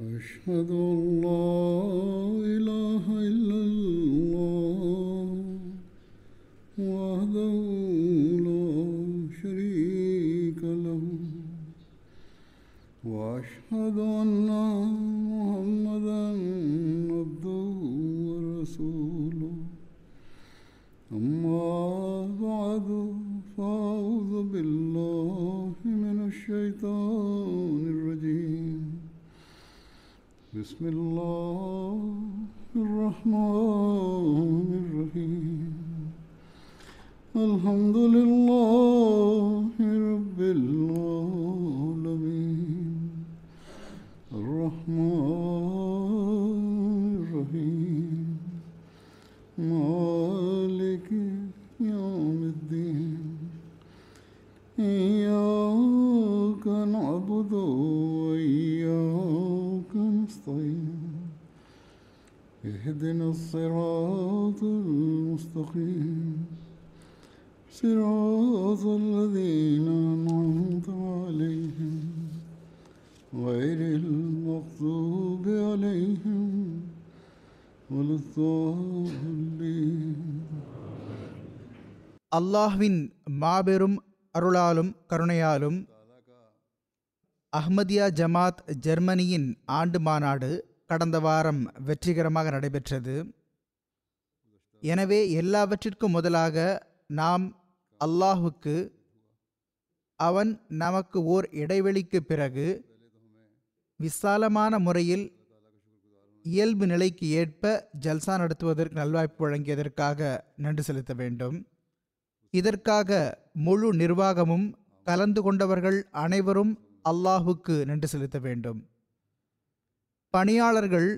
أشهد أن لا إله إلا بسم الله அல்லாஹ்வின் மாபெரும் அருளாலும் கருணையாலும் அஹ்மதியா ஜமாத் ஜெர்மனியின் ஆண்டு மாநாடு கடந்த வாரம் வெற்றிகரமாக நடைபெற்றது. எனவே எல்லாவற்றிற்கும் முதலாக நாம் அல்லாஹுக்கு அவன் நமக்கு ஓர் இடைவெளிக்கு பிறகு விசாலமான முறையில் இயல்பு நிலைக்கு ஏற்ப ஜல்சா நடத்துவதற்கு நல்வாய்ப்பு வழங்கியதற்காக நன்றி செலுத்த வேண்டும். இதற்காக முழு நிர்வாகமும் கலந்து கொண்டவர்கள் அனைவரும் அல்லாஹுக்கு நன்றி செலுத்த வேண்டும். பணியாளர்கள்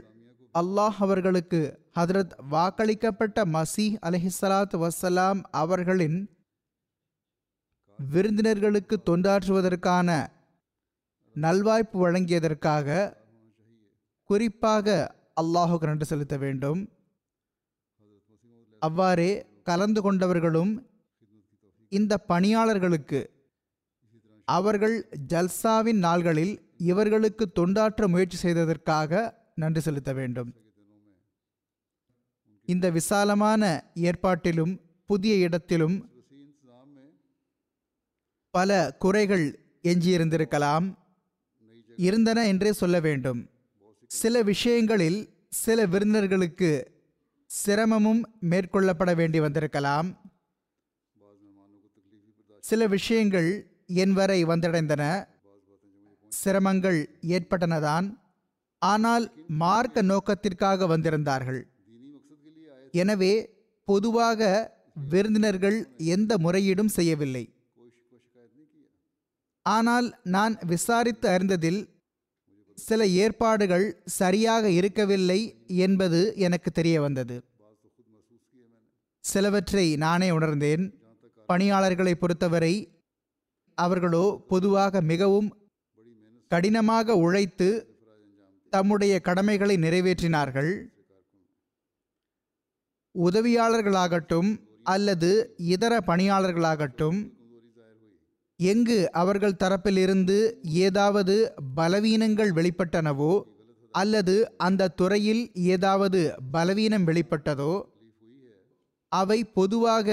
அல்லாஹ் அவர்களுக்கு ஹதரத் வாக்களிக்கப்பட்ட மசி அலஹிசலாத் வசலாம் அவர்களின் விருந்தினர்களுக்கு தொண்டாற்றுவதற்கான நல்வாய்ப்பு வழங்கியதற்காக குறிப்பாக அல்லாஹுக்கு நன்றி செலுத்த வேண்டும். அவ்வாறே கலந்து கொண்டவர்களும் இந்த பணியாளர்களுக்கு. அவர்கள் ஜல்சாவின் நாள்களில் இவர்களுக்கு தொண்டாற்ற முயற்சி செய்ததற்காக நன்றி செலுத்த வேண்டும். இந்த விசாலமான ஏற்பாட்டிலும் புதிய இடத்திலும் பல குறைகள் எஞ்சியிருந்திருக்கலாம். இருந்தன என்றே சொல்ல வேண்டும். சில விஷயங்களில் சில விருந்தினர்களுக்கு சிரமமும் மேற்கொள்ளப்பட வேண்டி வந்திருக்கலாம். சில விஷயங்கள் என் வரை வந்தடைந்தன. சிரமங்கள் ஏற்பட்டனதான். ஆனால் மார்க்க நோக்கத்திற்காக வந்திருந்தார்கள். எனவே பொதுவாக விருந்தினர்கள் எந்த முறையீடும் செய்யவில்லை. ஆனால் நான் விசாரித்து அறிந்ததில் சில ஏற்பாடுகள் சரியாக இருக்கவில்லை என்பது எனக்கு தெரிய வந்தது. சிலவற்றை நானே உணர்ந்தேன். பணியாளர்களை பொறுத்தவரை அவர்களோ பொதுவாக மிகவும் கடினமாக உழைத்து தம்முடைய கடமைகளை நிறைவேற்றினார்கள். உதவியாளர்களாகட்டும் அல்லது இதர பணியாளர்களாகட்டும் எங்கு அவர்கள் தரப்பிலிருந்து ஏதாவது பலவீனங்கள் வெளிப்பட்டனவோ அல்லது அந்த துறையில் ஏதாவது பலவீனம் வெளிப்பட்டதோ அவை பொதுவாக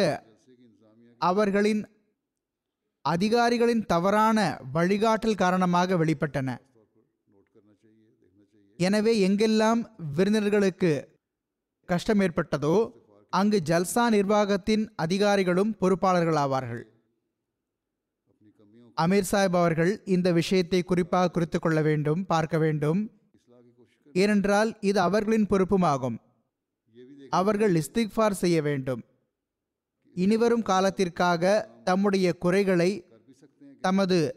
அவர்களின் அதிகாரிகளின் தவறான வழிகாட்டல் காரணமாக வெளிப்பட்டன. எனவே எங்கெல்லாம் விருந்தினர்களுக்கு கஷ்டம் ஏற்பட்டதோ அங்கு ஜல்சா நிர்வாகத்தின் அதிகாரிகளும் பொறுப்பாளர்களாவார்கள். அமீர் சாஹிப் அவர்கள் இந்த விஷயத்தை குறிப்பாக குறித்து கொள்ள வேண்டும் பார்க்க வேண்டும். ஏனென்றால் இது அவர்களின் பொறுப்புமாகும். அவர்கள் இஸ்திக்ஃபார் செய்ய வேண்டும். இனிவரும் காலத்திற்காக தம்முடைய குறைகளை தமது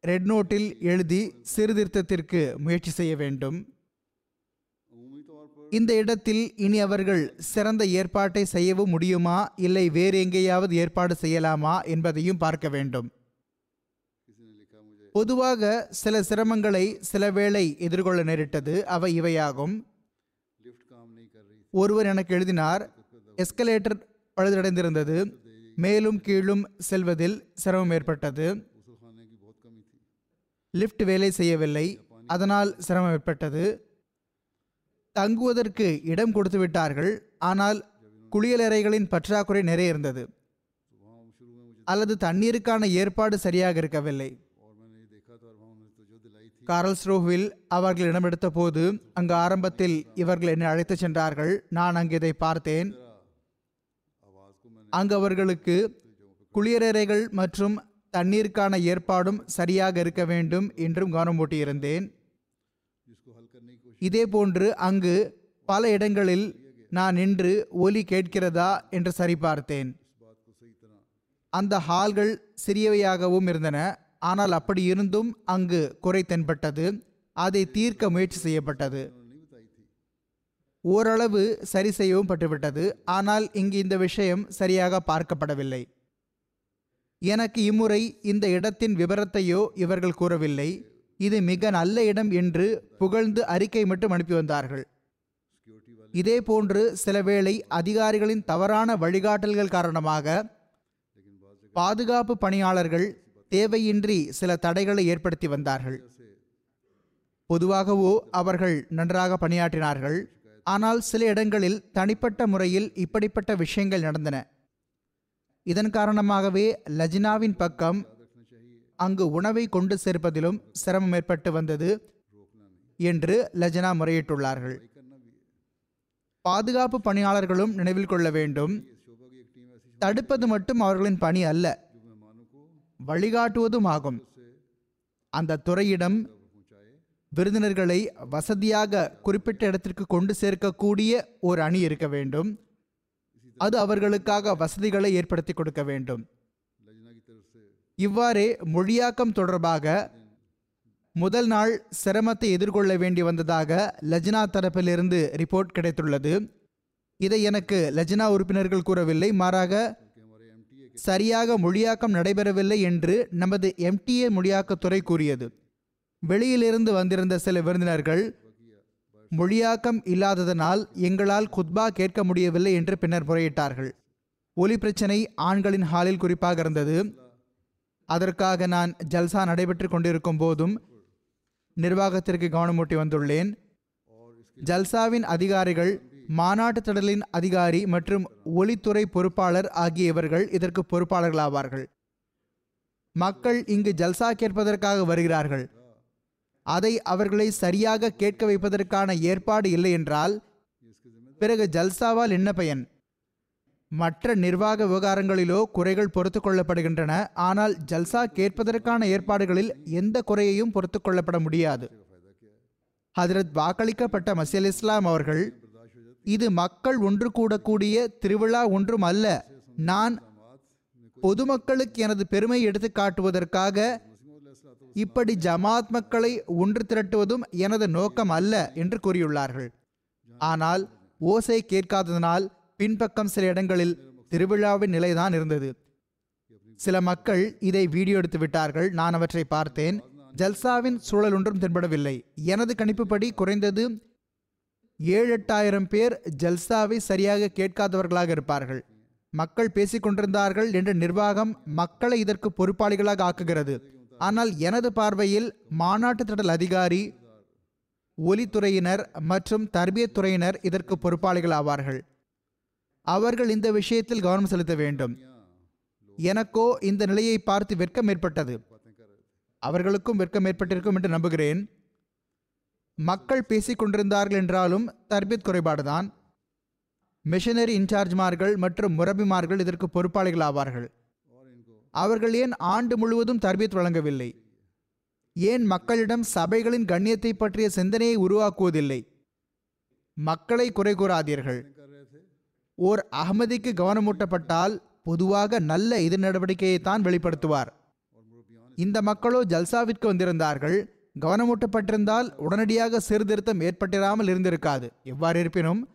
ரெட் நோட்டில் எழுதி சீர்திருத்தத்திற்கு முயற்சி செய்ய வேண்டும். இந்த இடத்தில் இனி அவர்கள் சிறந்த ஏற்பாட்டை செய்யவும் முடியுமா? இல்லை வேறு எங்கேயாவது ஏற்பாடு செய்யலாமா? என்பதையும் பார்க்க வேண்டும். பொதுவாக சில சிரமங்களை சில வேளை எதிர்கொள்ள நேரிட்டது. அவை இவையாகும். ஒருவர் எனக்கு எழுதினார் எஸ்கலேட்டர் பழுதடைந்திருந்தது. மேலும் கீழும் செல்வதில் சிரமம் ஏற்பட்டது. லிஃப்ட் வேலை செய்யவில்லை. அதனால் சிரமம் ஏற்பட்டது. தங்குவதற்கு இடம் கொடுத்து விட்டார்கள். ஆனால் குளியலறைகளின் பற்றாக்குறை நிறைய இருந்தது. அல்லது தண்ணீருக்கான ஏற்பாடு சரியாக இருக்கவில்லை. காரல் கார்ல்ஸ்ரோவில் அவர்கள் இடமெடுத்த போது அங்கு ஆரம்பத்தில் இவர்கள் என்னை அழைத்து சென்றார்கள். நான் அங்கு இதை பார்த்தேன். அங்கு அவர்களுக்கு குளியலறைகள் மற்றும் தண்ணீருக்கான ஏற்பாடும் சரியாக இருக்க வேண்டும் என்றும் கவனம் போட்டிருந்தேன் இதே போன்று அங்கு பல இடங்களில் நான் நின்று ஒலி கேட்கிறதா என்று சரிபார்த்தேன். அந்த ஹால்கள் சிறியவையாகவும் இருந்தன. ஆனால் அப்படி இருந்தும் அங்கு குறை தென்பட்டது. அதை தீர்க்க முயற்சி செய்யப்பட்டது. ஓரளவு சரி செய்யவும் பட்டுவிட்டது. ஆனால் இங்கு இந்த விஷயம் சரியாக பார்க்கப்படவில்லை. எனக்கு இம்முறை இந்த இடத்தின் விவரத்தையோ இவர்கள் கூறவில்லை. இது மிக நல்ல இடம் என்று புகழ்ந்து அறிக்கை மட்டும் அனுப்பி வந்தார்கள். இதேபோன்று சிலவேளை அதிகாரிகளின் தவறான வழிகாட்டல்கள் காரணமாக பாதுகாப்பு பணியாளர்கள் தேவையின்றி சில தடைகளை ஏற்படுத்தி வந்தார்கள். பொதுவாகவோ அவர்கள் நன்றாக பணியாற்றினார்கள். ஆனால் சில இடங்களில் தனிப்பட்ட முறையில் இப்படிப்பட்ட விஷயங்கள் நடந்தன. இதன் காரணமாகவே லஜினாவின் பக்கம் அங்கு உணவை கொண்டு சேர்ப்பதிலும் சிரமம் ஏற்பட்டு வந்தது என்று லஜினா முறையிட்டுள்ளார்கள். பாதுகாப்பு பணியாளர்களும் நினைவில் கொள்ள வேண்டும். தடுப்பது மட்டும் அவர்களின் பணி அல்ல வழிகாட்டுவதும் ஆகும். அந்த துறையிடம் விருந்தினர்களை வசதியாக குறிப்பிட்ட இடத்திற்கு கொண்டு சேர்க்கக்கூடிய ஒரு அணி இருக்க வேண்டும். அது அவர்களுக்காக வசதிகளை ஏற்படுத்தி கொடுக்க வேண்டும். இவ்வாறே மொழியாக்கம் தொடர்பாக முதல் நாள் சிரமத்தை எதிர்கொள்ள வேண்டி வந்ததாக லஜ்னா தரப்பிலிருந்து ரிப்போர்ட் கிடைத்துள்ளது. இதை எனக்கு லஜ்னா உறுப்பினர்கள் கூறவில்லை. மாறாக சரியாக மொழியாக்கம் நடைபெறவில்லை என்று நமது எம்டிஏ மொழியாக்கத்துறை கூறியது. வெளியிலிருந்து வந்திருந்த சில விருந்தினர்கள் மொழியாக்கம் இல்லாததனால் எங்களால் குத்பா கேட்க முடியவில்லை என்று பின்னர் முறையிட்டார்கள். ஒலி பிரச்சனை ஆண்களின் ஹாலில் குறிப்பாக இருந்தது. அதற்காக நான் ஜல்சா நடைபெற்று கொண்டிருக்கும் போதும் நிர்வாகத்திற்கு கவனமூட்டி வந்துள்ளேன். ஜல்சாவின் அதிகாரிகள் மாநாட்டு திடலின் அதிகாரி மற்றும் ஒளித்துறை பொறுப்பாளர் ஆகியவர்கள் இதற்கு பொறுப்பாளர்களாவார்கள். மக்கள் இங்கு ஜல்சா கேட்பதற்காக வருகிறார்கள். அதை அவர்களை சரியாக கேட்க வைப்பதற்கான ஏற்பாடு இல்லை என்றால் பிறகு ஜல்சாவால் என்ன பயன்? மற்ற நிர்வாக விவகாரங்களிலோ குறைகள் பொறுத்து கொள்ளப்படுகின்றன ஆனால் ஜல்சா கேட்பதற்கான ஏற்பாடுகளில் எந்த குறையையும் பொறுத்து கொள்ளப்பட முடியாது. ஹதரத் வாக்களிக்கப்பட்ட மசியல் இஸ்லாம் அவர்கள் இது மக்கள் ஒன்று கூடக்கூடிய திருவிழா ஒன்றும் அல்ல. நான் பொதுமக்களுக்கு எனது பெருமை எடுத்து காட்டுவதற்காக இப்படி ஜமாத் மக்களை ஒன்று திரட்டுவதும் எனது நோக்கம் அல்ல என்று கூறியுள்ளார்கள். ஆனால் ஓசை கேட்காததனால் பின்பக்கம் சில இடங்களில் திருவிழாவின் நிலைதான் இருந்தது. சில மக்கள் இதை வீடியோ எடுத்து விட்டார்கள். நான் அவற்றை பார்த்தேன். ஜல்சாவின் சூழல் ஒன்றும் தென்படவில்லை. எனது கணிப்புப்படி குறைந்தது ஏழு எட்டாயிரம் பேர் ஜல்சாவை சரியாக கேட்காதவர்களாக இருப்பார்கள். மக்கள் பேசிக்கொண்டிருந்தார்கள் என்ற நிர்வாகம் மக்களை இதற்கு பொறுப்பாளிகளாக ஆக்குகிறது. ஆனால் எனது பார்வையில் மாநாட்டு திடல் அதிகாரி ஒலித்துறையினர் மற்றும் தர்பியத்துறையினர் இதற்கு பொறுப்பாளிகள் ஆவார்கள். அவர்கள் இந்த விஷயத்தில் கவனம் செலுத்த வேண்டும். எனக்கோ இந்த நிலையை பார்த்து வெட்கம் ஏற்பட்டது. அவர்களுக்கும் வெட்கம் ஏற்பட்டிருக்கும் என்று நம்புகிறேன். மக்கள் பேசிக்கொண்டிருந்தார்கள் என்றாலும் தர்பியத் குறைபாடுதான் மிஷனரி இன்சார்ஜ்மார்கள் மற்றும் முரபிமார்கள் இதற்கு பொறுப்பாளிகள் ஆவார்கள். அவர்கள் ஏன் ஆண்டு முழுவதும் தர்பியத் வழங்கவில்லை? ஏன் மக்களிடம் சபைகளின் கண்ணியத்தை பற்றிய சிந்தனையை உருவாக்குவதில்லை? மக்களை குறை கூறாதீர்கள். ஓர் அகமதிக்கு கவனமூட்டப்பட்டால் பொதுவாக நல்ல எதிர் நடவடிக்கையை தான் வெளிப்படுத்துவார். இந்த மக்களோ ஜல்சாவிற்கு வந்திருந்தார்கள். கவனமூட்டப்பட்டிருந்தால் உடனடியாக சீர்திருத்தம் ஏற்பட்டிராமல் இருந்திருக்காது. எவ்வாறு இருப்பினும்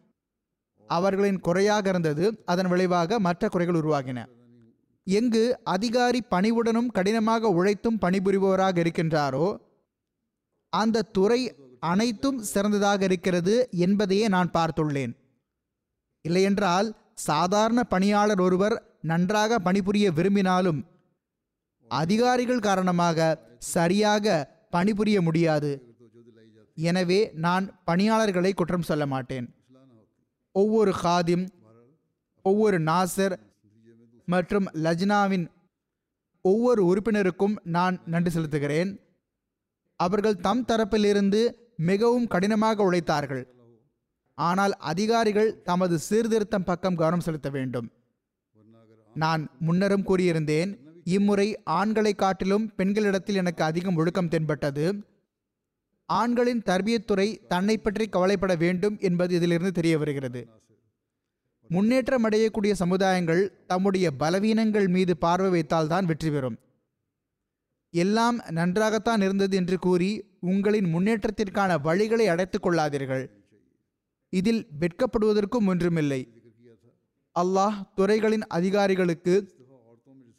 அவர்களின் குறையாக இருந்தது. அதன் விளைவாக மற்ற குறைகள் உருவாகின. எங்கு அதிகாரி பணிவுடனும் கடினமாக உழைத்தும் பணிபுரிபவராக இருக்கின்றாரோ அந்த துறை அனைத்தும் சிறந்ததாக இருக்கிறது என்பதையே நான் பார்த்துள்ளேன். இல்லையென்றால் சாதாரண பணியாளர் ஒருவர் நன்றாக பணிபுரிய விரும்பினாலும் அதிகாரிகள் காரணமாக சரியாக பணிபுரிய முடியாது. எனவே நான் பணியாளர்களை குற்றம் சொல்ல மாட்டேன். ஒவ்வொரு ஹாதிம் ஒவ்வொரு நாசர் மற்றும் லஜ்னாவின் ஒவ்வொரு உறுப்பினருக்கும் நான் நன்றி செலுத்துகிறேன். அவர்கள் தம் தரப்பிலிருந்து மிகவும் கடினமாக உழைத்தார்கள். ஆனால் அதிகாரிகள் தமது சீர்திருத்தம் பக்கம் கவனம் செலுத்த வேண்டும். நான் முன்னரும் கூறியிருந்தேன் இம்முறை ஆண்களை காட்டிலும் பெண்களிடத்தில் எனக்கு அதிகம் ஒழுக்கம் தென்பட்டது. ஆண்களின் தர்பியத்துறை தன்னை பற்றி கவலைப்பட வேண்டும் என்பது இதிலிருந்து தெரிய வருகிறது. முன்னேற்றம் அடையக்கூடிய சமுதாயங்கள் தம்முடைய பலவீனங்கள் மீது பார்வை வைத்தால்தான் வெற்றி பெறும். எல்லாம் நன்றாகத்தான் இருந்தது என்று கூறி உங்களின் முன்னேற்றத்திற்கான வழிகளை அடைத்துக் கொள்ளாதீர்கள். இதில் வெட்கப்படுவதற்கும் ஒன்றுமில்லை. அல்லாஹ் துறைகளின் அதிகாரிகளுக்கு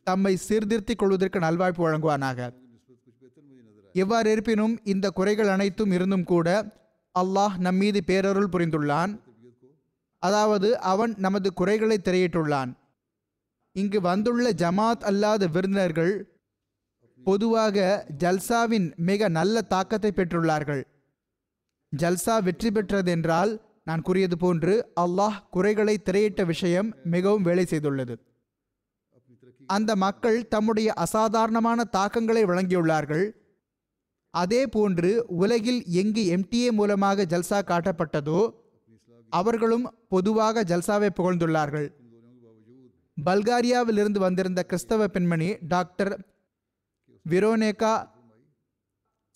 தம்மை சீர்திருத்திக் கொள்வதற்கு நல்வாய்ப்பு வழங்குவானாக. எவ்வாறு இருப்பினும் இந்த குறைகள் அனைத்தும் இருந்தும் கூட அல்லாஹ் நம்மீது பேரருள் புரிந்துள்ளான். அதாவது அவன் நமது குறைகளை திரையிட்டுள்ளான். இங்கு வந்துள்ள ஜமாத் அல்லாத விருந்தினர்கள் பொதுவாக ஜல்சாவின் மிக நல்ல தாக்கத்தை பெற்றுள்ளார்கள். ஜல்சா வெற்றி பெற்றதென்றால் நான் கூறியது போன்று அல்லாஹ் குறைகளை திரையிட்ட விஷயம் மிகவும் வேலை செய்துள்ளது. அந்த மக்கள் தம்முடைய அசாதாரணமான தாக்கங்களை வழங்கியுள்ளார்கள். அதே போன்று உலகில் எங்கு எம்டிஏ மூலமாக ஜல்சா காட்டப்பட்டதோ அவர்களும் பொதுவாக ஜல்சாவை புகழ்ந்துள்ளார்கள். பல்காரியாவிலிருந்து வந்திருந்த கிறிஸ்தவ பெண்மணி டாக்டர் விரோனேகா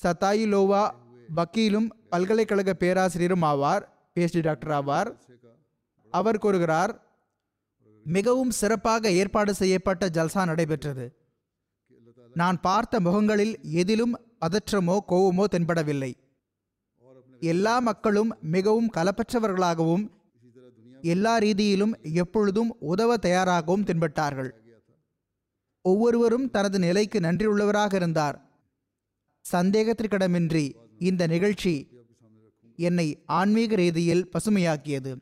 சதாயிலோவா வக்கீலும் பல்கலைக்கழக பேராசிரியரும் ஆவார் பிஎச்டி டாக்டர் ஆவார். அவர் கூறுகிறார் மிகவும் சிறப்பாக ஏற்பாடு செய்யப்பட்ட ஜல்சா நடைபெற்றது. நான் பார்த்த முகங்களில் எதிலும் பதற்றமோ கோவமோ தென்படவில்லை. எல்லா மக்களும் மிகவும் கலப்பற்றவர்களாகவும் எல்லா ரீதியிலும் எப்பொழுதும் உதவ தயாராகவும் தென்பட்டார்கள். ஒவ்வொருவரும் தனது நிலைக்கு நன்றியுள்ளவராக இருந்தார். சந்தேகத்திற்கிடமின்றி இந்த நிகழ்ச்சி என்னை ஆன்மீக ரீதியில் பசுமையாக்கியது.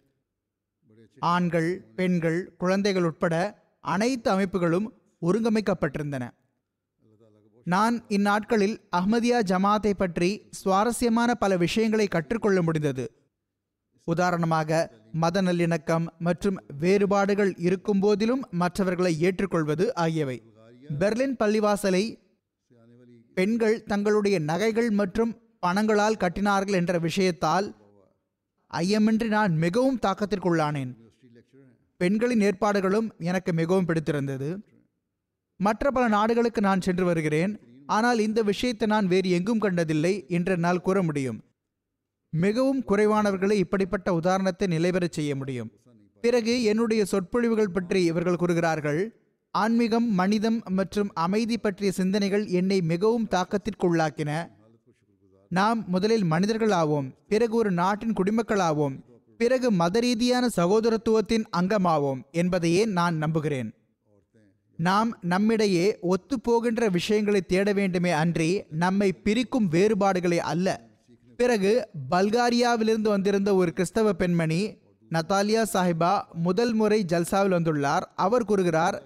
ஆண்கள் பெண்கள் குழந்தைகள் உட்பட அனைத்து அமைப்புகளும் ஒருங்கமைக்கப்பட்டிருந்தன. நான் இந்நாட்களில் அஹ்மதியா ஜமாத்தை பற்றி சுவாரஸ்யமான பல விஷயங்களை கற்றுக்கொள்ள முடிந்தது. உதாரணமாக மத நல்லிணக்கம் மற்றும் வேறுபாடுகள் இருக்கும் போதிலும் மற்றவர்களை ஏற்றுக்கொள்வது ஆகியவை. பெர்லின் பள்ளிவாசலை பெண்கள் தங்களுடைய நகைகள் மற்றும் பணங்களால் கட்டினார்கள் என்ற விஷயத்தால் ஐயமின்றி நான் மிகவும் தாக்கத்திற்குள்ளானேன். பெண்களின் ஏற்பாடுகளும் எனக்கு மிகவும் பிடித்திருந்தது. மற்ற பல நாடுகளுக்கு நான் சென்று வருகிறேன். ஆனால் இந்த விஷயத்தை நான் வேறு எங்கும் கண்டதில்லை என்று என்னால் கூற முடியும். மிகவும் குறைவானவர்களை இப்படிப்பட்ட உதாரணத்தை நிலைபெறச் செய்ய முடியும். பிறகு என்னுடைய சொற்பொழிவுகள் பற்றி இவர்கள் கூறுகிறார்கள். ஆன்மீகம் மனிதம் மற்றும் அமைதி பற்றிய சிந்தனைகள் என்னை மிகவும் தாக்கத்திற்குள்ளாக்கின. நாம் முதலில் மனிதர்கள் ஆவோம் பிறகு ஒரு நாட்டின் குடிமக்கள் ஆவோம் பிறகு மத ரீதியான சகோதரத்துவத்தின் அங்கமாவோம் என்பதையே நான் நம்புகிறேன். நாம் நம்மிடையே ஒத்துப்போகின்ற விஷயங்களை தேட வேண்டுமே அன்றி நம்மை பிரிக்கும் வேறுபாடுகளை அல்ல. பிறகு பல்காரியாவிலிருந்து வந்திருந்த ஒரு கிறிஸ்தவ பெண்மணி நதாலியா சாஹிபா முதல் முறை ஜல்சாவில் வந்துள்ளார். அவர் கூறுகிறார்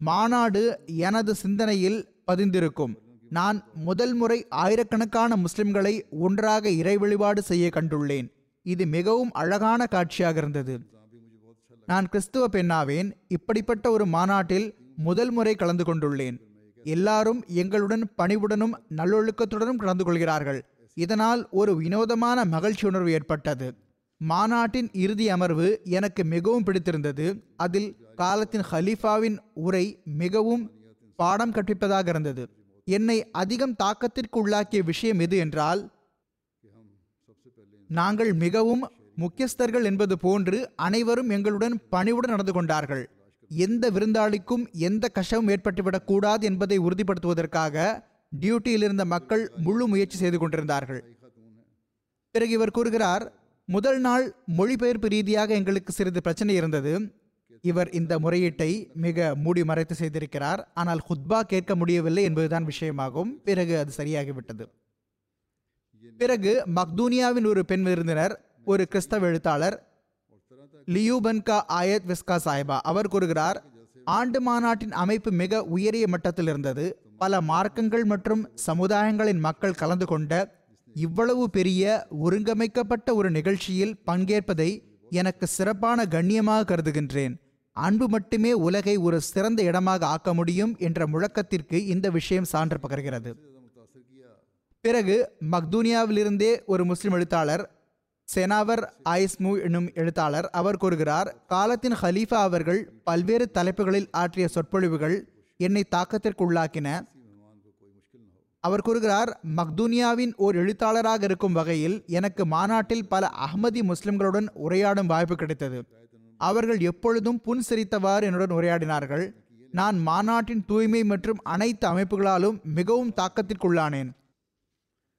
மாநாடு எனது சிந்தனையில் பதிந்திருக்கும். நான் முதல் முறை ஆயிரக்கணக்கான முஸ்லிம்களை ஒன்றாக இறை வழிபாடு செய்ய கண்டுள்ளேன். இது மிகவும் அழகான காட்சியாக இருந்தது. நான் கிறிஸ்துவ பெண்ணாவேன் இப்படிப்பட்ட ஒரு மாநாட்டில் முதல் முறை கலந்து கொண்டுள்ளேன். எல்லாரும் எங்களுடன் பணிவுடனும் நல்லொழுக்கத்துடனும் கலந்து கொள்கிறார்கள். இதனால் ஒரு வினோதமான மகிழ்ச்சி உணர்வு ஏற்பட்டது. மாநாட்டின் இறுதி அமர்வு எனக்கு மிகவும் பிடித்திருந்தது. அதில் காலத்தின் ஹலீஃபாவின் உரை மிகவும் பாடம் கற்பிப்பதாக இருந்தது. என்னை அதிகம் தாக்கத்திற்கு உள்ளாக்கிய விஷயம் எது என்றால் நாங்கள் மிகவும் முக்கியஸ்தர்கள் என்பது போன்று அனைவரும் எங்களுடன் பணிவுடன் நடந்து கொண்டார்கள். எந்த விருந்தாளிக்கும் எந்த கஷ்டமும் ஏற்பட்டுவிடக்கூடாது என்பதை உறுதிப்படுத்துவதற்காக டியூட்டியில் இருந்த மக்கள் முழு முயற்சி செய்து கொண்டிருந்தார்கள். பிறகு இவர் கூறுகிறார் முதல் நாள் மொழிபெயர்ப்பு ரீதியாக எங்களுக்கு சிறிது பிரச்சனை இருந்தது. இவர் இந்த முறையீட்டை மிக மூடி மறைத்து செய்திருக்கிறார். ஆனால் ஹுத்பா கேட்க முடியவில்லை என்பதுதான் விஷயமாகும். பிறகு அது சரியாகிவிட்டது. பிறகு மக்தூனியாவின் ஒரு பெண் விருந்தினர் ஒரு கிறிஸ்தவ எழுத்தாளர் லியூபன்கா ஆயத் விஸ்கா சாஹிபா அவர் கூறுகிறார் ஆண்டு மாநாட்டின் அமைப்பு மிக உயரிய மட்டத்தில் இருந்தது. பல மார்க்கங்கள் மற்றும் சமுதாயங்களின் மக்கள் கலந்து கொண்ட இவ்வளவு பெரிய ஒருங்கமைக்கப்பட்ட ஒரு நிகழ்ச்சியில் பங்கேற்பதை எனக்கு சிறப்பான கண்ணியமாக கருதுகின்றேன். அன்பு மட்டுமே உலகை ஒரு சிறந்த இடமாக ஆக்க முடியும் என்ற முழக்கத்திற்கு இந்த விஷயம் சான்று பகர்கிறது. பிறகு மக்தூனியாவிலிருந்தே ஒரு முஸ்லிம் எழுத்தாளர் செனாவர் ஐஸ்மு என்னும் எழுத்தாளர் அவர் கூறுகிறார் காலத்தின் ஹலீஃபா அவர்கள் பல்வேறு தலைப்புகளில் ஆற்றிய சொற்பொழிவுகள் என்னை தாக்கத்திற்குள்ளாக்கின. அவர் கூறுகிறார் மக்தூனியாவின் ஓர் எழுத்தாளராக இருக்கும் வகையில் எனக்கு மாநாட்டில் பல அகமதி முஸ்லிம்களுடன் உரையாடும் வாய்ப்பு கிடைத்தது. அவர்கள் எப்பொழுதும் புன் சிரித்தவாறு என்னுடன் உரையாடினார்கள். நான் மாநாட்டின் தூய்மை மற்றும் அனைத்து அமைப்புகளாலும் மிகவும் தாக்கத்திற்குள்ளானேன்.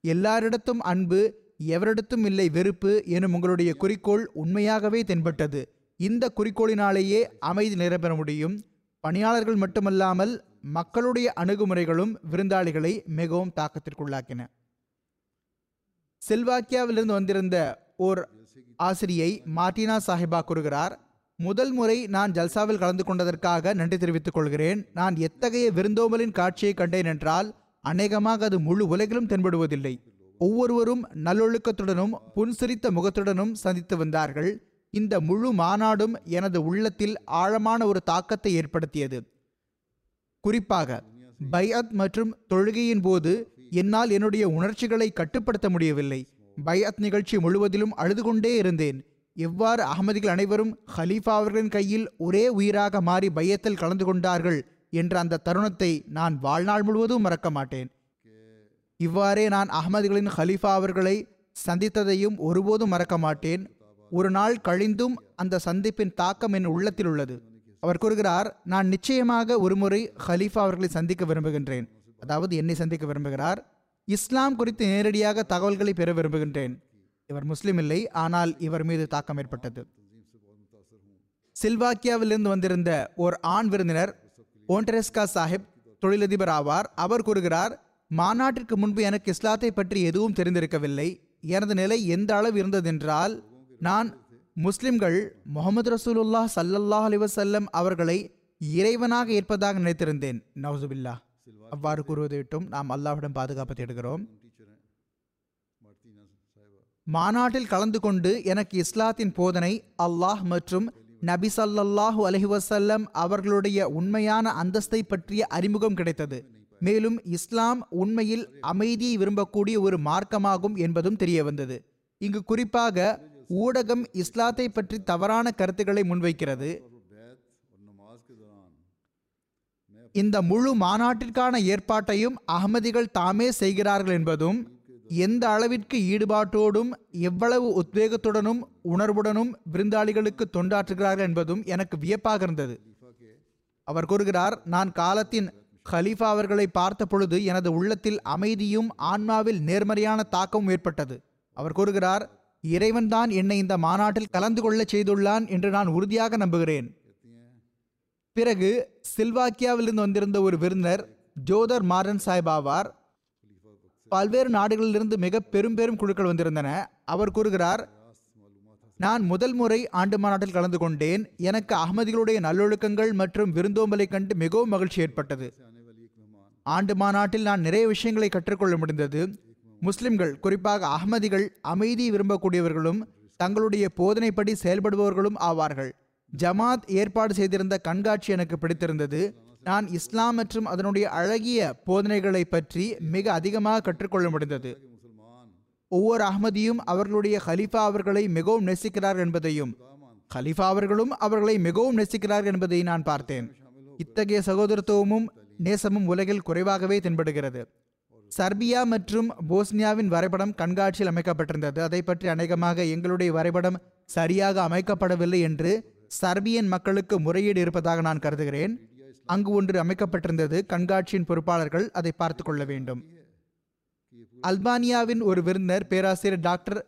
எல்லாரிடத்தும் அன்பு எவரிடத்தும் இல்லை வெறுப்பு எனும் உங்களுடைய குறிக்கோள் உண்மையாகவே தென்பட்டது. இந்த குறிக்கோளினாலேயே அமைதி நிரப்பெற முடியும். பணியாளர்கள் மட்டுமல்லாமல் மக்களுடைய அணுகுமுறைகளும் விருந்தாளிகளை மிகவும் தாக்கத்திற்குள்ளாக்கின. செல்வாக்கியாவிலிருந்து வந்திருந்த ஓர் ஆசிரியை மார்டினா சாஹிபா கூறுகிறார் முதல் முறை நான் ஜல்சாவில் கலந்து கொண்டதற்காக நன்றி தெரிவித்துக் கொள்கிறேன். நான் எத்தகைய விருந்தோம்பலின் காட்சியை கண்டேன் என்றால் அநேகமாக அது முழு உலகிலும் தென்படுவதில்லை. ஒவ்வொருவரும் நல்லொழுக்கத்துடனும் புன்சிரித்த முகத்துடனும் சந்தித்து வந்தார்கள். இந்த முழு மாநாடும் எனது உள்ளத்தில் ஆழமான ஒரு தாக்கத்தை ஏற்படுத்தியது. குறிப்பாக பைஅத் மற்றும் தொழுகையின் போது என்னால் என்னுடைய உணர்ச்சிகளை கட்டுப்படுத்த முடியவில்லை. பைஅத் நிகழ்ச்சி முழுவதிலும் அழுது கொண்டே இருந்தேன். எவ்வாறு அகமதிகள் அனைவரும் ஹலீஃபா அவர்களின் கையில் ஒரே உயிராக மாறி பையத்தில் கலந்து கொண்டார்கள் என்ற அந்த தருணத்தை நான் வாழ்நாள் முழுவதும் மறக்க மாட்டேன். இவ்வாறே நான் அகமதுகளின் ஹலீஃபா அவர்களை சந்தித்ததையும் ஒருபோதும் மறக்க மாட்டேன். ஒரு நாள் கழிந்தும் அந்த சந்திப்பின் தாக்கம் என் உள்ளத்தில் உள்ளது. அவர் கூறுகிறார் நான் நிச்சயமாக ஒருமுறை ஹலீஃபா அவர்களை சந்திக்க விரும்புகின்றேன். அதாவது என்னை சந்திக்க விரும்புகிறார். இஸ்லாம் குறித்து நேரடியாக தகவல்களை பெற விரும்புகின்றேன். இவர் முஸ்லிம் இல்லை ஆனால் இவர் மீது தாக்கம் ஏற்பட்டது. சில்வாக்கியாவிலிருந்து வந்திருந்த ஓர் ஆண் விருந்தினர் ஓன்டரெஸ்கா சாஹிப் தொழிலதிபர் ஆவார். அவர் கூறுகிறார் மாநாட்டிற்கு முன்பு எனக்கு இஸ்லாத்தை பற்றி எதுவும் தெரிந்திருக்கவில்லை. எனது நிலை எந்த அளவு இருந்ததென்றால் நான் முஸ்லிம்கள் முகமது ரசூலுல்லா சல்லல்லாஹ் அலிவசல்லம் அவர்களை இறைவனாக ஏற்பதாக நினைத்திருந்தேன். நவசுபில்லா அவ்வாறு கூறுவதை விட்டும் நாம் அல்லாவிடம் பாதுகாப்பு தேடுகிறோம். மாநாட்டில் கலந்து கொண்டு எனக்கு இஸ்லாத்தின் போதனை அல்லாஹ் மற்றும் நபி சல்லல்லாஹு அலஹி வசல்லம் அவர்களுடைய உண்மையான அந்தஸ்தை பற்றிய அறிமுகம் கிடைத்தது. மேலும் இஸ்லாம் உண்மையில் அமைதியை விரும்பக்கூடிய ஒரு மார்க்கமாகும் என்பதும் தெரிய வந்தது. இங்கு குறிப்பாக ஊடகம் இஸ்லாத்தை பற்றி தவறான கருத்துக்களை முன்வைக்கிறது. இந்த முழு மாநாட்டிற்கான ஏற்பாட்டையும் அகமதிகள் தாமே செய்கிறார்கள் என்பதும் எந்த அளவிற்கு ஈடுபாட்டோடும் எவ்வளவு உத்வேகத்துடனும் உணர்வுடனும் விருந்தாளிகளுக்கு தொண்டாற்றுகிறார்கள் என்பதும் எனக்கு வியப்பாக இருந்தது. அவர் கூறுகிறார் நான் காலத்தின் ஹலீஃபா அவர்களை பார்த்த பொழுது எனது உள்ளத்தில் அமைதியும் ஆன்மாவில் நேர்மறையான தாக்கமும் ஏற்பட்டது. அவர் கூறுகிறார் இறைவன்தான் என்னை இந்த மாநாட்டில் கலந்து கொள்ள செய்துள்ளான் என்று நான் உறுதியாக நம்புகிறேன். பிறகு சில்வாக்கியாவிலிருந்து வந்திருந்த ஒரு விருந்தர் ஜோதர் மாரன் சாஹிப் ஆவார். பல்வேறு நாடுகளிலிருந்து மிக பெரும் பெரும் குழுக்கள் வந்திருந்தன. அவர் கூறுகிறார் நான் முதல் முறை ஆண்டு மாநாட்டில் கலந்து கொண்டேன். எனக்கு அகமதிகளுடைய நல்லொழுக்கங்கள் மற்றும் விருந்தோம்பலை கண்டு மிகவும் மகிழ்ச்சி ஏற்பட்டது. ஆண்டு மாநாட்டில் நான் நிறைய விஷயங்களை கற்றுக்கொள்ள முடிந்தது. முஸ்லிம்கள் குறிப்பாக அகமதிகள் அமைதி விரும்பக்கூடியவர்களும் தங்களுடைய போதனைப்படி செயல்படுபவர்களும் ஆவார்கள். ஜமாத் ஏற்பாடு செய்திருந்த கண்காட்சி எனக்கு பிடித்திருந்தது. நான் இஸ்லாம் மற்றும் அதனுடைய அழகிய போதனைகளை பற்றி மிக அதிகமாக கற்றுக்கொள்ள முடிந்தது. ஒவ்வொரு அகமதியும் அவர்களுடைய ஹலீஃபா அவர்களை மிகவும் நேசிக்கிறார் என்பதையும் ஹலீஃபா அவர்களும் அவர்களை மிகவும் நேசிக்கிறார் என்பதையும் நான் பார்த்தேன். இத்தகைய சகோதரத்துவமும் நேசமும் உலகில் குறைவாகவே தென்படுகிறது. சர்பியா மற்றும் போஸ்னியாவின் வரைபடம் கண்காட்சியில் அமைக்கப்பட்டிருந்தது. அதை பற்றி அநேகமாக எங்களுடைய வரைபடம் சரியாக அமைக்கப்படவில்லை என்று சர்பியன் மக்களுக்கு முறையீடு இருப்பதாக நான் கருதுகிறேன். அங்கு ஒன்று அமைக்கப்பட்டிருந்தது. கண்காட்சியின் பொறுப்பாளர்கள் அதை பார்த்து கொள்ள வேண்டும். அல்பானியாவின் ஒரு விருந்தினர் பேராசிரியர் டாக்டர்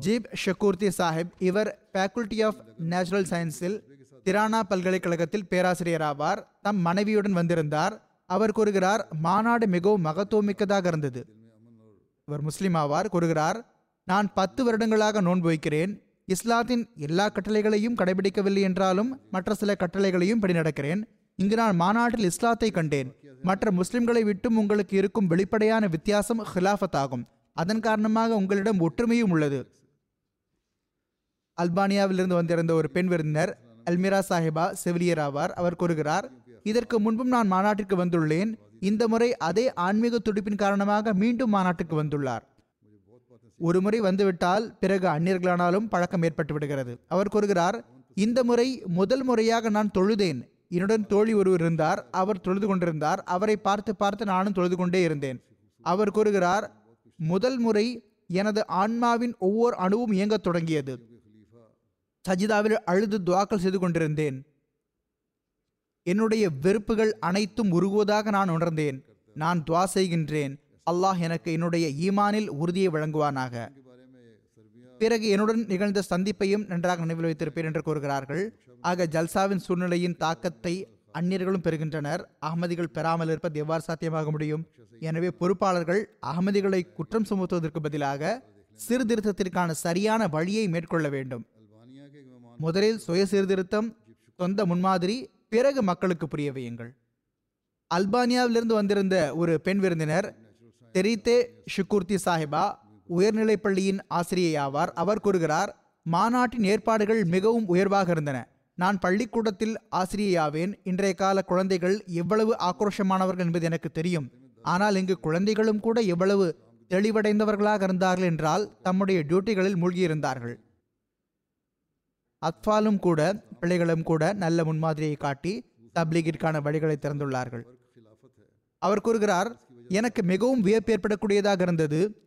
ஜீப் ஷக்கூர்த்தி சாஹிப் இவர் ஃபேக்கல்டி ஆஃப் நேச்சுரல் சயின்ஸில் திரானா பல்கலைக்கழகத்தில் பேராசிரியராவார். தம் மனைவியுடன் வந்திருந்தார். அவர் கூறுகிறார் மாநாடு மிகவும் மகத்துவமிக்கதாக இருந்தது. இவர் முஸ்லிம் ஆவார் கூறுகிறார் நான் பத்து வருடங்களாக நோன்பு வைக்கிறேன். இஸ்லாத்தின் எல்லா கட்டளைகளையும் கடைபிடிக்கவில்லை என்றாலும் மற்ற சில கட்டளைகளையும் படி நடக்கிறேன் இங்கு நான் மாநாட்டில் இஸ்லாத்தை கண்டேன். மற்ற முஸ்லிம்களை விட்டும் உங்களுக்கு இருக்கும் வெளிப்படையான வித்தியாசம் ஹிலாஃபத் ஆகும் அதன் காரணமாக உங்களிடம் ஒற்றுமையும் உள்ளது. அல்பானியாவிலிருந்து வந்திருந்த ஒரு பெண் விருந்தினர் அல்மிரா சாஹிபா செவிலியர் ஆவார். அவர் கூறுகிறார் இதற்கு முன்பும் நான் மாநாட்டிற்கு வந்துள்ளேன். இந்த முறை அதே ஆன்மீக துடிப்பின் காரணமாக மீண்டும் மாநாட்டுக்கு வந்துள்ளார். ஒரு முறை வந்துவிட்டால் பிறகு அந்நியர்களானாலும் பழக்கம் ஏற்பட்டு விடுகிறது. அவர் கூறுகிறார் இந்த முறை முதல் முறையாக நான் தொழுதேன். என்னுடன் தோழி ஒருவர் இருந்தார். அவர் தொழுது கொண்டிருந்தார். அவரை பார்த்து பார்த்து நானும் தொழுது கொண்டே இருந்தேன். அவர் கூறுகிறார் முதல் முறை எனது ஆன்மாவின் ஒவ்வொரு அணுவும் இயங்கத் தொடங்கியது. சஜிதாவில் அழுது துவாக்கல் செய்து கொண்டிருந்தேன். என்னுடைய வெறுப்புகள் அனைத்தும் உருகுவதாக நான் உணர்ந்தேன். நான் துவா செய்கின்றேன். அல்லாஹ் எனக்கு என்னுடைய ஈமானில் உறுதியை வழங்குவானாக. பிறகு என்னுடன் நிகழ்ந்த சந்திப்பையும் நன்றாக நினைவில் வைத்திருப்பேன் என்று கூறுகிறார்கள். ஆக ஜல்சாவின் சூழ்நிலையின் தாக்கத்தை அந்நியர்களும் பெறுகின்றனர். அகமதிகள் பெறாமல் இருப்பது எவ்வாறு சாத்தியமாக முடியும்? எனவே பொறுப்பாளர்கள் அகமதிகளை குற்றம் சுமத்துவதற்கு பதிலாக சீர்திருத்தத்திற்கான சரியான வழியை மேற்கொள்ள வேண்டும். முதலில் சுய சீர்திருத்தம் சொந்த முன்மாதிரி பிறகு மக்களுக்கு புரிய வையுங்கள். அல்பானியாவிலிருந்து வந்திருந்த ஒரு பெண் விருந்தினர் தெரித்தே ஷுக்கூர்த்தி சாஹிபா உயர்நிலைப் பள்ளியின் ஆசிரியை ஆவார் அவர் கூறுகிறார் மாநாட்டின் ஏற்பாடுகள் மிகவும் உயர்வாக இருந்தன. நான் பள்ளிக்கூடத்தில் ஆசிரியையாவேன். இன்றைய கால குழந்தைகள் எவ்வளவு ஆக்ரோஷமானவர்கள் என்பது எனக்கு தெரியும். ஆனால் இங்கு குழந்தைகளும் கூட எவ்வளவு தெளிவடைந்தவர்களாக இருந்தார்கள் என்றால் தம்முடைய டியூட்டிகளில் மூழ்கியிருந்தார்கள். அத்ஃபாலும் கூட பிள்ளைகளும் கூட நல்ல முன்மாதிரியை காட்டி தப்லீகிற்கான வழிகளை திறந்துள்ளார்கள். அவர் கூறுகிறார் எனக்கு மிகவும் வியப்பு ஏற்படக்கூடியதாக இருந்தது.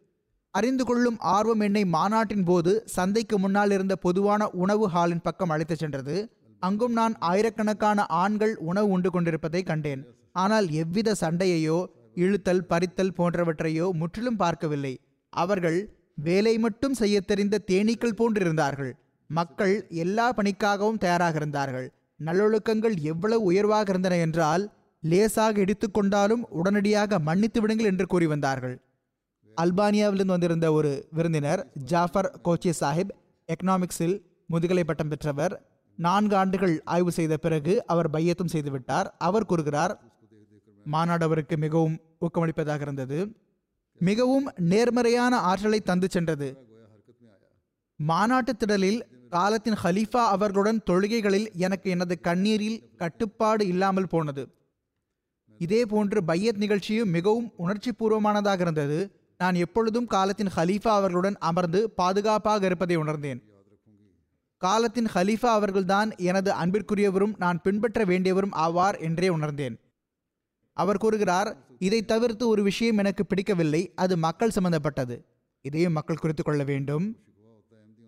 அறிந்து கொள்ளும் ஆர்வம் என்னை மாநாட்டின் போது சந்தைக்கு முன்னால் இருந்த பொதுவான உணவு ஹாலின் பக்கம் அழைத்துச் சென்றது. அங்கும் நான் ஆயிரக்கணக்கான ஆண்கள் உணவு உண்டு கொண்டிருப்பதை கண்டேன். ஆனால் எவ்வித சண்டையையோ இழுத்தல் பறித்தல் போன்றவற்றையோ முற்றிலும் பார்க்கவில்லை. அவர்கள் வேலை மட்டும் செய்யத் தெரிந்த தேனீக்கள் போன்றிருந்தார்கள். மக்கள் எல்லா பணிக்காகவும் தயாராக இருந்தார்கள் நல்லொழுக்கங்கள் எவ்வளவு உயர்வாக இருந்தன என்றால் லேசாக இடித்துக்கொண்டாலும் உடனடியாக மன்னித்து விடுங்கள் என்று கூறி வந்தார்கள். அல்பானியாவிலிருந்து வந்திருந்த ஒரு விருந்தினர் ஜாஃபர் கோச்சி சாஹிப் எக்கனாமிக்ஸில் முதுகலை பட்டம் பெற்றவர் நான்கு ஆண்டுகள் ஆய்வு செய்த பிறகு அவர் பையத்தும் செய்துவிட்டார் அவர் கூறுகிறார் மாநாடு அவருக்கு மிகவும் ஊக்கமளிப்பதாக இருந்தது. மிகவும் நேர்மறையான ஆற்றலை தந்து சென்றது. மாநாட்டு திடலில் காலத்தின் ஹலீஃபா அவர்களுடன் தொழுகைகளில் எனக்கு எனது கண்ணீரில் கட்டுப்பாடு இல்லாமல் போனது. இதே போன்று பையத் நிகழ்ச்சியும் மிகவும் உணர்ச்சி பூர்வமானதாக இருந்தது. நான் எப்பொழுதும் காலத்தின் ஹலீஃபா அவர்களுடன் அமர்ந்து பாதுகாப்பாக இருப்பதை உணர்ந்தேன். காலத்தின் ஹலீஃபா அவர்கள்தான் எனது அன்பிற்குரியவரும் நான் பின்பற்ற வேண்டியவரும் ஆவார் என்றே உணர்ந்தேன். அவர் கூறுகிறார் இதை தவிர்த்து ஒரு விஷயம் எனக்கு பிடிக்கவில்லை. அது மக்கள் சம்பந்தப்பட்டது. இதையும் மக்கள் குறித்து கொள்ள வேண்டும்.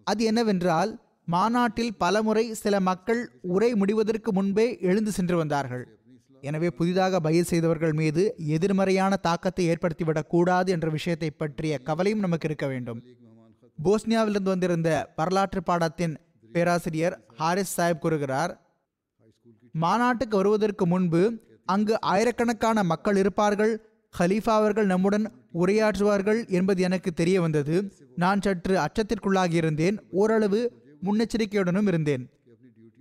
அது என்னவென்றால் மாநாட்டில் பலமுறை சில மக்கள் உரை முடிவதற்கு முன்பே எழுந்து சென்று வந்தார்கள். எனவே புதிதாக பயிர் செய்தவர்கள் மீது எதிர்மறையான தாக்கத்தை ஏற்படுத்திவிடக்கூடாது என்ற விஷயத்தை பற்றிய கவலையும் நமக்கு இருக்க வேண்டும். போஸ்னியாவிலிருந்து வந்திருந்த வரலாற்று பாடத்தின் பேராசிரியர் ஹாரிஸ் சாஹிப் கூறுகிறார் மாநாட்டுக்கு வருவதற்கு முன்பு அங்கு ஆயிரக்கணக்கான மக்கள் இருப்பார்கள் ஹலீஃபா அவர்கள் நம்முடன் உரையாற்றுவார்கள் என்பது எனக்கு தெரிய வந்தது. நான் சற்று அச்சத்திற்குள்ளாகியிருந்தேன். ஓரளவு முன்னெச்சரிக்கையுடனும் இருந்தேன்.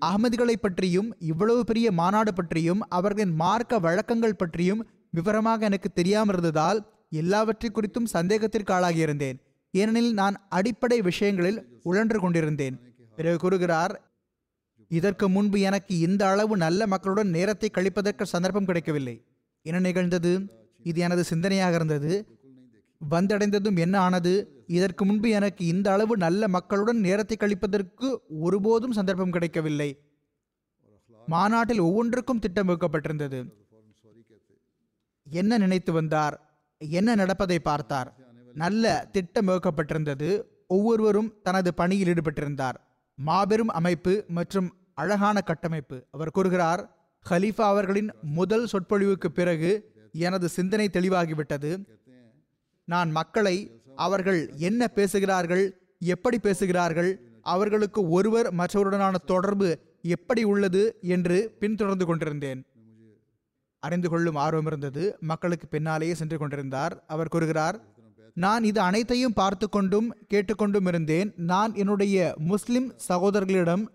அகமதிகளை பற்றியும் இவ்வளவு பெரிய மாநாடு பற்றியும் அவர்களின் மார்க்க வழக்கங்கள் பற்றியும் விவரமாக எனக்கு தெரியாமல் இருந்ததால் எல்லாவற்றை குறித்தும் சந்தேகத்திற்கு ஆளாகியிருந்தேன். ஏனெனில் நான் அடிப்படை விஷயங்களில் உழன்று கொண்டிருந்தேன். பிறகு கூறுகிறார் இதற்கு முன்பு எனக்கு இந்த அளவு நல்ல மக்களுடன் நேரத்தை கழிப்பதற்கு சந்தர்ப்பம் கிடைக்கவில்லை. என்ன நிகழ்ந்தது? இது எனது சிந்தனையாக இருந்தது. வந்தடைந்ததும் என்ன ஆனது? இதற்கு முன்பு எனக்கு இந்த அளவு நல்ல மக்களுடன் நேரத்தை கழிப்பதற்கு ஒருபோதும் சந்தர்ப்பம் கிடைக்கவில்லை. மாநாட்டில் ஒவ்வொன்றுக்கும் திட்டம் வகுக்கப்பட்டிருந்தது என்ன நினைத்து வந்தார்? என்ன நடப்பதை பார்த்தார்? நல்ல திட்டம் வகுக்கப்பட்டிருந்தது ஒவ்வொருவரும் தனது பணியில் ஈடுபட்டிருந்தார். மாபெரும் அமைப்பு மற்றும் அழகான கட்டமைப்பு. அவர் கூறுகிறார் ஹலீஃபா அவர்களின் முதல் சொற்பொழிவுக்கு பிறகு எனது சிந்தனை தெளிவாகிவிட்டது. நான் மக்களை அவர்கள் என்ன பேசுகிறார்கள்? எப்படி பேசுகிறார்கள்? அவர்களுக்கு ஒருவர் மற்றவருடனான தொடர்பு எப்படி உள்ளது? என்று பின்தொடர்ந்து கொண்டிருந்தேன். அறிந்து கொள்ளும் ஆர்வம் இருந்தது. மக்களுக்கு பின்னாலேயே சென்று கொண்டிருந்தார். அவர் கூறுகிறார் நான் இது அனைத்தையும் பார்த்து கொண்டும் கேட்டுக்கொண்டும் இருந்தேன். நான் என்னுடைய முஸ்லிம் சகோதரர்களிடம்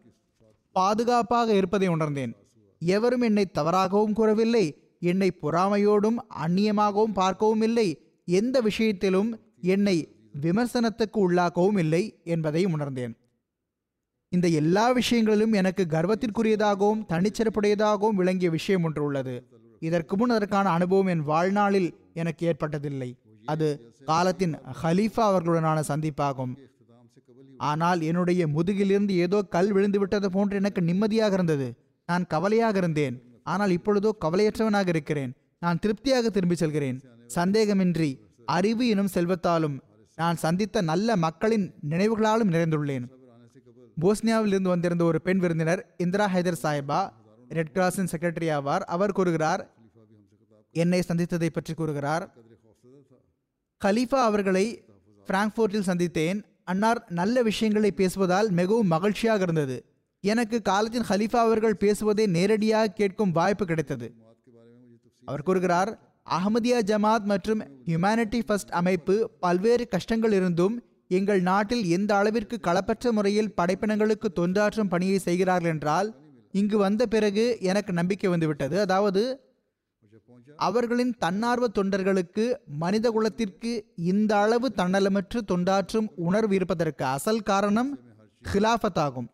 பாதுகாப்பாக இருப்பதை உணர்ந்தேன். எவரும் என்னை தவறாகவும் கூறவில்லை. என்னை பொறாமையோடும் அந்நியமாகவும் பார்க்கவும் இல்லை. எந்த விஷயத்திலும் என்னை விமர்சனத்துக்கு உள்ளாக்கவும் இல்லை என்பதை உணர்ந்தேன். இந்த எல்லா விஷயங்களிலும் எனக்கு கர்வத்திற்குரியதாகவும் தனிச்சிறப்புடையதாகவும் விளங்கிய விஷயம் ஒன்று உள்ளது. இதற்கு முன் அதற்கான அனுபவம் என் வாழ்நாளில் எனக்கு ஏற்பட்டதில்லை. அது காலத்தின் ஹலீஃபா அவர்களுடனான சந்திப்பாகும். ஆனால் என்னுடைய முதுகிலிருந்து ஏதோ கல் விழுந்து விட்டது போன்று எனக்கு நிம்மதியாக இருந்தது. நான் கவலையாக இருந்தேன். ஆனால் இப்பொழுதோ கவலையற்றவனாக இருக்கிறேன். நான் திருப்தியாக திரும்பி செல்கிறேன். சந்தேகமின்றி அறிவு எனும் செல்வத்தாலும் நான் சந்தித்த நல்ல மக்களின் நினைவுகளாலும் நிறைந்துள்ளேன். போஸ்னியாவில் இருந்து வந்திருந்த ஒரு பெண் விருந்தினர் இந்திரா ஹைதர் சாஹிபா ரெட் கிராஸின் செக்ரட்டரி ஆவார். அவர் கூறுகிறார் என்னை சந்தித்ததை பற்றி கூறுகிறார். கலீஃபா அவர்களை பிராங்க்ஃபோர்ட்டில் சந்தித்தேன். அன்னார் நல்ல விஷயங்களை பேசுவதால் மிகவும் மகிழ்ச்சியாக இருந்தது. எனக்கு காலத்தின் ஹலீஃபா அவர்கள் பேசுவதை நேரடியாக கேட்கும் வாய்ப்பு கிடைத்தது. அவர் கூறுகிறார் அகமதியா ஜமாத் மற்றும் ஹியூமனிட்டி ஃபர்ஸ்ட் அமைப்பு பல்வேறு கஷ்டங்கள் இருந்தும் எங்கள் நாட்டில் எந்த அளவிற்கு களப்பற்ற முறையில் படைப்பினங்களுக்கு தொண்டாற்றும் பணியை செய்கிறார்கள் என்றால் இங்கு வந்த பிறகு எனக்கு நம்பிக்கை வந்துவிட்டது. அதாவது அவர்களின் தன்னார்வ தொண்டர்களுக்கு மனித குலத்திற்கு இந்த அளவு தன்னலமற்று தொண்டாற்றும் உணர்வு இருப்பதற்கு அசல் காரணம் ஹிலாஃபத் ஆகும்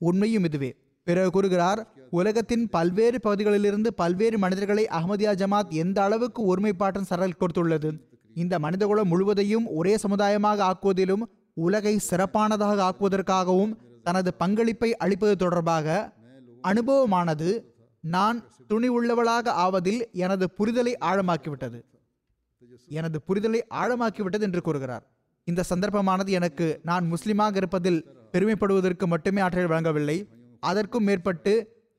உண்மையும் இதுவே. பிறகு கூறுகிறார் உலகத்தின் பல்வேறு பகுதிகளிலிருந்து பல்வேறு மனிதர்களை அஹமதியா ஜமாத் எந்த அளவுக்கு ஒருமைப்பாட்டம் சரல் கொடுத்துள்ளது? இந்த மனிதகுலம் முழுவதையும் ஒரே சமுதாயமாக ஆக்குவதிலும் உலகை சிறப்பானதாக ஆக்குவதற்காகவும் தனது பங்களிப்பை அளிப்பது தொடர்பாக அனுபவமானது நான் துணி உள்ளவளாக ஆவதில் எனது புரிதலை ஆழமாக்கிவிட்டது. எனது புரிதலை ஆழமாக்கிவிட்டது என்று கூறுகிறார். இந்த சந்தர்ப்பமானது எனக்கு நான் முஸ்லிமாக இருப்பதில் பெருமைப்படுவதற்கு மட்டுமே ஆற்றல் வழங்கவில்லை. அதற்கும் மேற்பட்டு